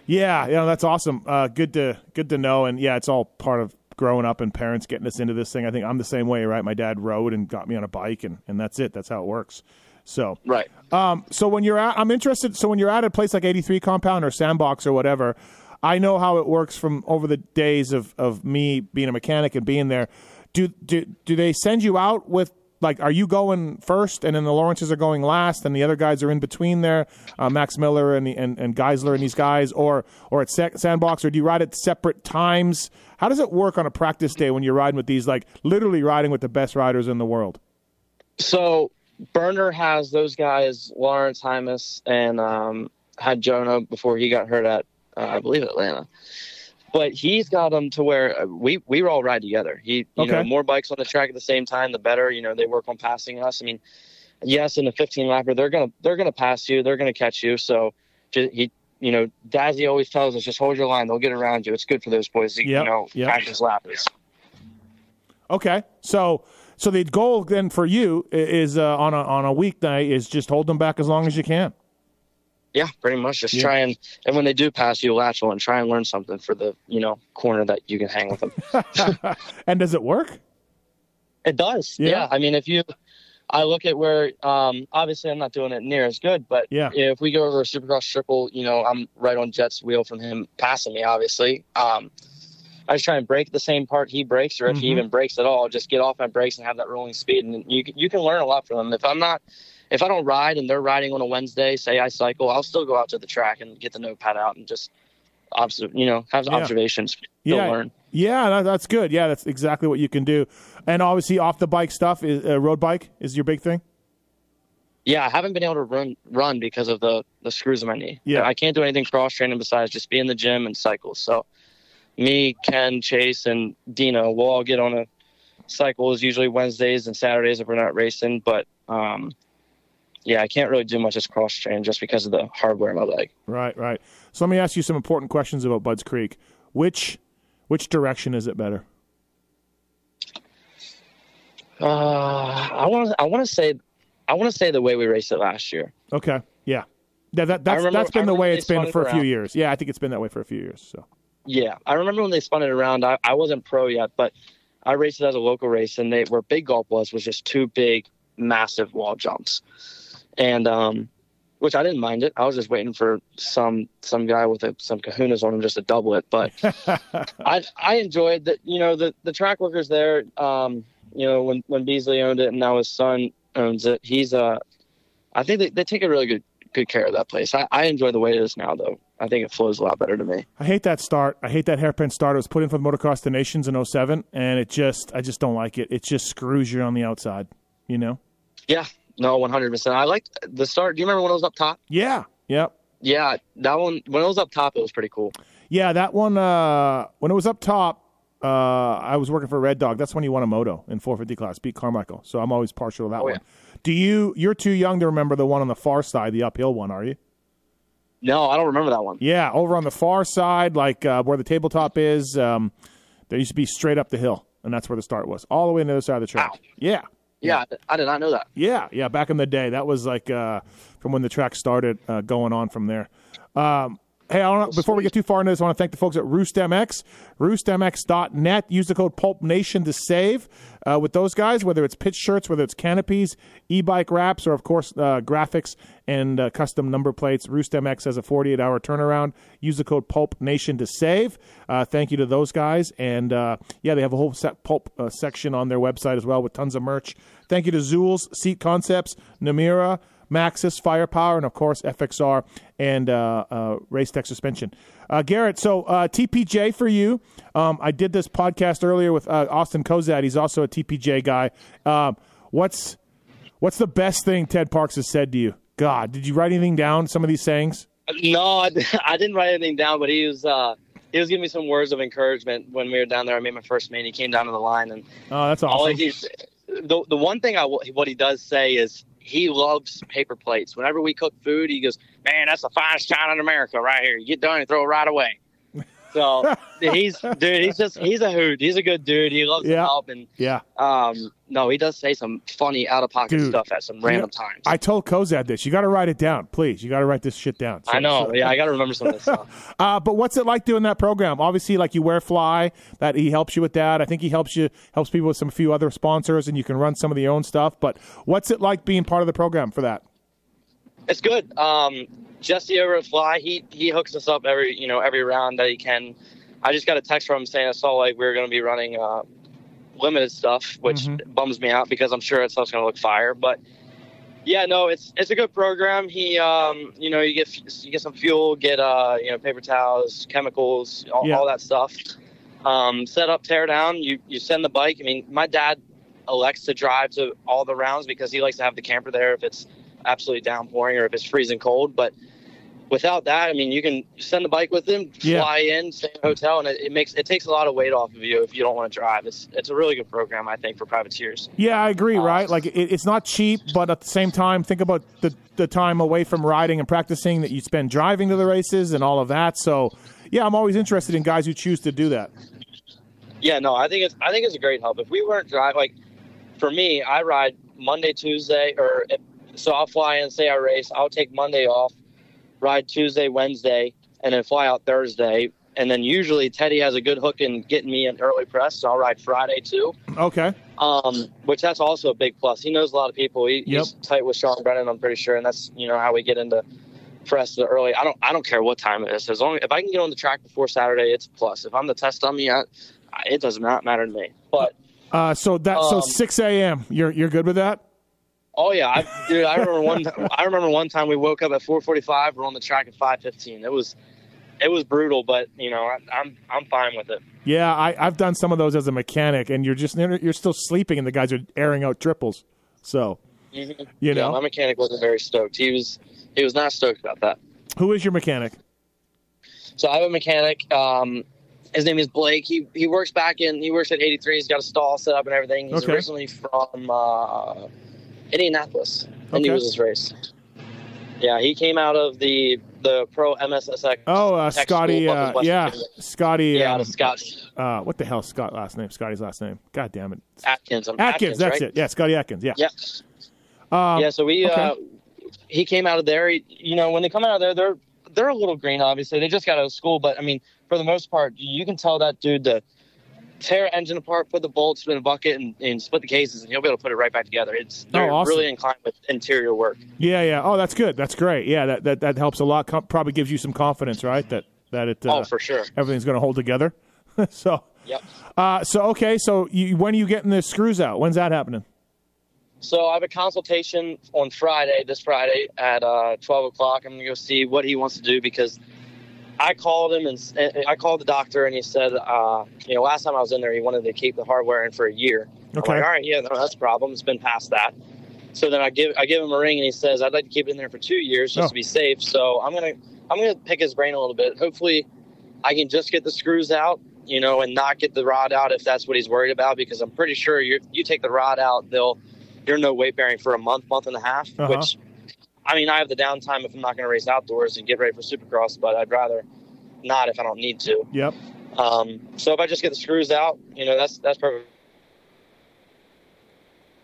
Yeah, yeah, that's awesome. Uh, good to good to know, and yeah, it's all part of growing up and parents getting us into this thing. I think I'm the same way, right? My dad rode and got me on a bike, and and that's it. That's how it works. So, Right. um, so when you're at, I'm interested. So when you're at a place like 83 Compound or Sandbox or whatever, I know how it works from over the days of of me being a mechanic and being there. Do do do they send you out with like are you going first and then the Lawrences are going last and the other guys are in between there, uh, Max Miller and the and, and Geisler and these guys, or or at Sa- Sandbox, or do you ride at separate times? How does it work on a practice day when you're riding with these like literally riding with the best riders in the world? So Burner has those guys, Lawrence Hymas, and um, had Jonah before he got hurt at, uh, I believe, Atlanta. But he's got them to where uh, we we all ride together. He, you know, more bikes on the track at the same time, the better. You know, they work on passing us. I mean, yes, in the 15 lapper, they're gonna they're gonna pass you, they're gonna catch you. So ju- he, you know, Dazzy always tells us just hold your line, they'll get around you. It's good for those boys to Yep, you know yep. practice lappers. Okay, so so the goal then for you is uh, on a on a weeknight is just hold them back as long as you can. Yeah, pretty much. Just Yeah. try and and when they do pass you, latch on and try and learn something for the you know corner that you can hang with them. and does it work? it does. Yeah. Yeah. I mean, if you, I look at where um obviously I'm not doing it near as good, but Yeah. if we go over a Supercross triple, you know I'm right on Jett's wheel from him passing me. Obviously, um, I just try and break the same part he breaks, or if he Mhm. even breaks at all, just get off my brakes and have that rolling speed, and you you can learn a lot from them. If I'm not. If I don't ride and they're riding on a Wednesday, say I cycle, I'll still go out to the track and get the notepad out and just, observe, you know, have Yeah. observations. Still Yeah. learn. Yeah, that, that's good. Yeah, that's exactly what you can do. And obviously, off the bike stuff is uh, road bike is your big thing. Yeah, I haven't been able to run run because of the the screws in my knee. Yeah. I can't do anything cross training besides just be in the gym and cycle. So, me, Ken, Chase, and Dino, we'll all get on a cycle. Is usually Wednesdays and Saturdays if we're not racing. But um, yeah, I can't really do much as cross train just because of the hardware in my leg. Right, right. So let me ask you some important questions about Budds Creek. Which which direction is it better? Uh, I want I want to say I want to say the way we raced it last year. Okay, yeah, yeah. That that's remember- that's been the way it's been for it a few years. Yeah, I think it's been that way for a few years. So Yeah, I remember when they spun it around. I, I wasn't pro yet, but I raced it as a local race, and they where Big Gulp was was just two big, massive wall jumps, and um, which I didn't mind it. I was just waiting for some some guy with a, some Kahunas on him just to double it. But I I enjoyed that. You know, the the track workers there. Um, you know, when when Beasley owned it, and now his son owns it. He's uh, I think they, they take a really good good care of that place. I, I enjoy the way it is now, though. I think it flows a lot better to me. I hate that start. I hate that hairpin start. It was put in for the Motocross the Nations in 07, and it just I just don't like it. It just screws you on the outside. You know? Yeah, no, one hundred percent. I liked the start. Do you remember when it was up top? Yeah. Yep. Yeah, that one when it was up top, it was pretty cool. Yeah, that one uh, when it was up top, uh, I was working for Red Dog. That's when he won a moto in 450 class, beat Carmichael. So I'm always partial to that Oh, one. yeah. Do you? You're too young to remember the one on the far side, the uphill one, are you? No, I don't remember that one. Yeah, over on the far side, like uh, where the tabletop is. Um, there used to be straight up the hill, and that's where the start was, all the way on the other side of the track. Wow. Yeah, Yeah, I did not know that. yeah, yeah. Back in the day, that was like uh, from when the track started, uh, going on from there. Um, hey, I don't know, before we get too far into this, I want to thank the folks at Roost MX, roostmx.net. Use the code Pulp Nation to save uh, with those guys. Whether it's pitch shirts, whether it's canopies, e-bike wraps, or of course uh, graphics and uh, custom number plates. Roost MX has a 48-hour turnaround. Use the code Pulp Nation to save. Uh, thank you to those guys, and uh, yeah, they have a whole set pulp uh, section on their website as well with tons of merch. Thank you to Zulz Seat Concepts, Namura. Maxxis firepower, and of course FXR and uh, uh, Race Tech suspension. Uh, Garrett, so uh, TPJ for you. Um, I did this podcast earlier with uh, Austin Cozadd. He's also a TPJ guy. Um, what's what's the best thing Ted Parks has said to you? God, did you write anything down? Some of these sayings? No, I, I didn't write anything down, but he was uh, he was giving me some words of encouragement when we were down there. I made my first main. He came down to the line, and Oh, that's all awesome. he's, the the one thing I what he does say is he loves paper plates. Whenever we cook food, he goes, "Man, that's the finest china in America right here. You get done and throw it right away." So he's dude. He's just he's a hoot. He's a good dude. He loves Yeah. to help, and Yeah, um, no, he does say some funny out of pocket stuff at some random times. I told Cozadd this. You got to write it down, please. You got to write this shit down. So- I know. so- Yeah, I got to remember some of this stuff. Uh, but what's it like doing that program? Obviously, like you wear fly, that he helps you with that. I think he helps you helps people with some few other sponsors, and you can run some of your own stuff. But what's it like being part of the program for that? It's good. Um, Jesse over at Fly, he he hooks us up every you know every round that he can. I just got a text from him saying I saw like we were going to be running uh, limited stuff, which Mhm. bums me out because I'm sure that stuff's going to look fire. But yeah, no, it's it's a good program. He, um, you know, you get you get some fuel, get uh, you know, paper towels, chemicals, all, Yeah. all that stuff. Um, set up, tear down. You you send the bike. I mean, my dad elects to drive to all the rounds because he likes to have the camper there if it's absolutely downpouring or if it's freezing cold. But without that, I mean, you can send the bike with him, Yeah. fly in, stay in a hotel, and it, it makes it takes a lot of weight off of you if you don't want to drive. It's it's a really good program, I think, for privateers. Yeah, I agree. Uh, right, like it, it's not cheap, but at the same time, think about the the time away from riding and practicing that you spend driving to the races and all of that. So, yeah, I'm always interested in guys who choose to do that. Yeah, no, I think it's I think it's a great help. If we weren't drive like for me, I ride Monday, Tuesday, or so I'll fly in, say I race, I'll take Monday off, ride Tuesday, Wednesday, and then fly out Thursday. And then usually Teddy has a good hook in getting me an early press, so I'll ride Friday too. Okay. Um, which that's also a big plus. He knows a lot of people. He, Yep. He's tight with Sean Brennan, I'm pretty sure, and that's you know how we get into press the early. I don't I don't care what time it is. As long if I can get on the track before Saturday, it's a plus. If I'm the test dummy, I, it does not matter to me. But Uh, so that so Um, 6 a.m. You're you're good with that? Oh yeah, I, dude, I remember one. Time, I remember one time we woke up at 4:45. We're on the track at 5:15. It was it was brutal, but you know I, I'm I'm fine with it. Yeah, I, I've done some of those as a mechanic, and you're just you're still sleeping, and the guys are airing out triples. So, You yeah, know. my mechanic wasn't very stoked. He was he was not stoked about that. who is your mechanic? So I have a mechanic. Um, his name is Blake. He he works back in. He works at 83. He's got a stall set up and everything. He's Okay. originally from uh, Indianapolis, and he Okay. was his race. Yeah, he came out of the the pro MSSX. Oh, uh, Scotty. School up in Uh, yeah, Virginia. Scotty. yeah, um, Scott uh, what the hell? Scott last name? Scotty's last name. God damn it. Atkins. I'm Atkins. that's right? it. Yeah, Scotty Atkins. Yeah. Yeah. Um, yeah, so we okay. uh, he came out of there. He, you know, when they come out of there, they're they're a little green. Obviously, they just got out of school, but I mean, for the most part, you can tell that dude to tear engine apart, put the bolts in a bucket, and, and split the cases, and he'll be able to put it right back together. It's they're Oh, awesome. really inclined with interior work. Yeah, yeah. Oh, that's good. That's great. Yeah, that that, that helps a lot. Com- probably gives you some confidence, right? That that it uh, oh, for sure. everything's going to hold together. so, Yep. uh, so okay. So, you, when are you getting the screws out? When's that happening? So I have a consultation on Friday, this Friday at uh, 12 o'clock. I'm going to go see what he wants to do because I called him and and I called the doctor and he said, uh, you know, last time I was in there, he wanted to keep the hardware in for a year. Okay. I'm like, all right, yeah, no, that's a problem. It's been past that. So then I give I give him a ring and he says, I'd like to keep it in there for two years just Oh. to be safe. So I'm gonna I'm gonna pick his brain a little bit. Hopefully, I can just get the screws out, you know, and not get the rod out if that's what he's worried about. Because I'm pretty sure you you take the rod out, they'll you're no weight bearing for a month, month and a half. Uh-huh. Which, I mean, I have the downtime if I'm not going to race outdoors and get ready for Supercross, but I'd rather not if I don't need to. Yep. Um, so if I just get the screws out, you know, that's that's perfect.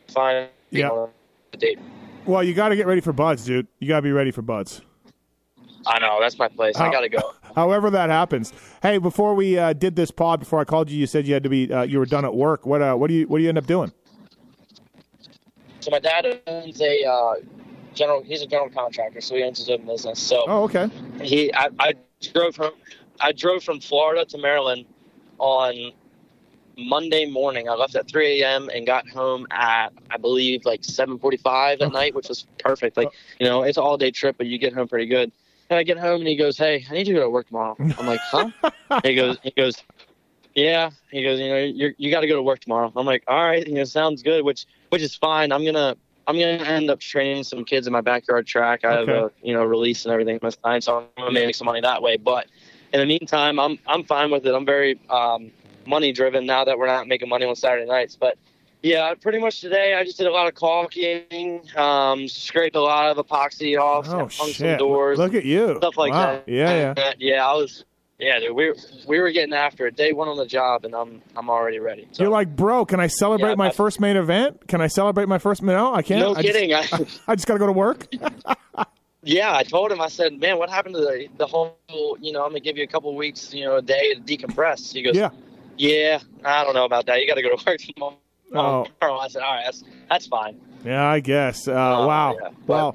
Fine. Yeah. Date. Well, you got to get ready for Budds, dude. You got to be ready for Budds. I know that's my place. How- I got to go. However that happens. Hey, before we uh, did this pod, before I called you, you said you had to be uh, you were done at work. What uh, what do you what do you end up doing? So my dad owns a uh, general. He's a general contractor, so he owns his own business. So Oh, okay. he, I, I drove from, I drove from Florida to Maryland on Monday morning. I left at 3 a.m. and got home at I believe like 7:45 at night, which was perfect. Like oh. you know, it's an all day trip, but you get home pretty good. And I get home and he goes, "Hey, I need you to go to work tomorrow." I'm like, "Huh?" he goes, "He goes, yeah." He goes, "You know, you're, you got to go to work tomorrow." I'm like, "All right," you know, sounds good, which which is fine. I'm gonna I'm gonna end up training some kids in my backyard track. I have a you know release and everything my sign, so I'm gonna make some money that way. But in the meantime, I'm I'm fine with it. I'm very um, money driven now that we're not making money on Saturday nights. But yeah, pretty much today I just did a lot of caulking, um, scraped a lot of epoxy off, Oh hung some doors, Look at you. stuff like wow. that. Yeah, yeah. Yeah. I was. Yeah, dude, we were, we were getting after it. Day one on the job, and I'm I'm already ready. So. You're like, bro, can I celebrate Yeah, my but- first main event? Can I celebrate my first? No, I can't. no I just- kidding. I, I just got to go to work. Yeah, I told him. I said, "Man, what happened to the the whole? You know, I'm gonna give you a couple weeks, you know, a day to decompress." He goes, Yeah. "Yeah, I don't know about that. You got to go to work tomorrow." Oh. I said, "All right, that's that's fine." Yeah, I guess. Uh, Oh, wow. yeah. Wow.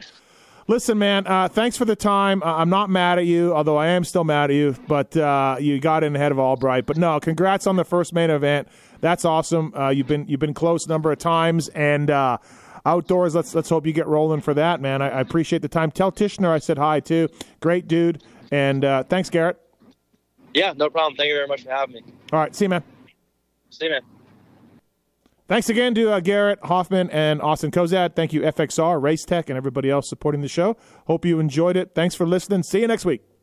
Listen, man, uh, thanks for the time. Uh, I'm not mad at you, although I am still mad at you, but uh, you got in ahead of Albright. But no, congrats on the first main event. That's awesome. Uh, you've been you've been close a number of times, and uh, outdoors. Let's let's hope you get rolling for that, man. I, I appreciate the time. Tell Tichenor I said hi too. Great dude, and uh, thanks, Garrett. Yeah, no problem. Thank you very much for having me. All right, see you, man. See you, man. Thanks again to uh, Garrett Hoffman and Austin Cozadd. Thank you, FXR, Race Tech, and everybody else supporting the show. Hope you enjoyed it. Thanks for listening. See you next week.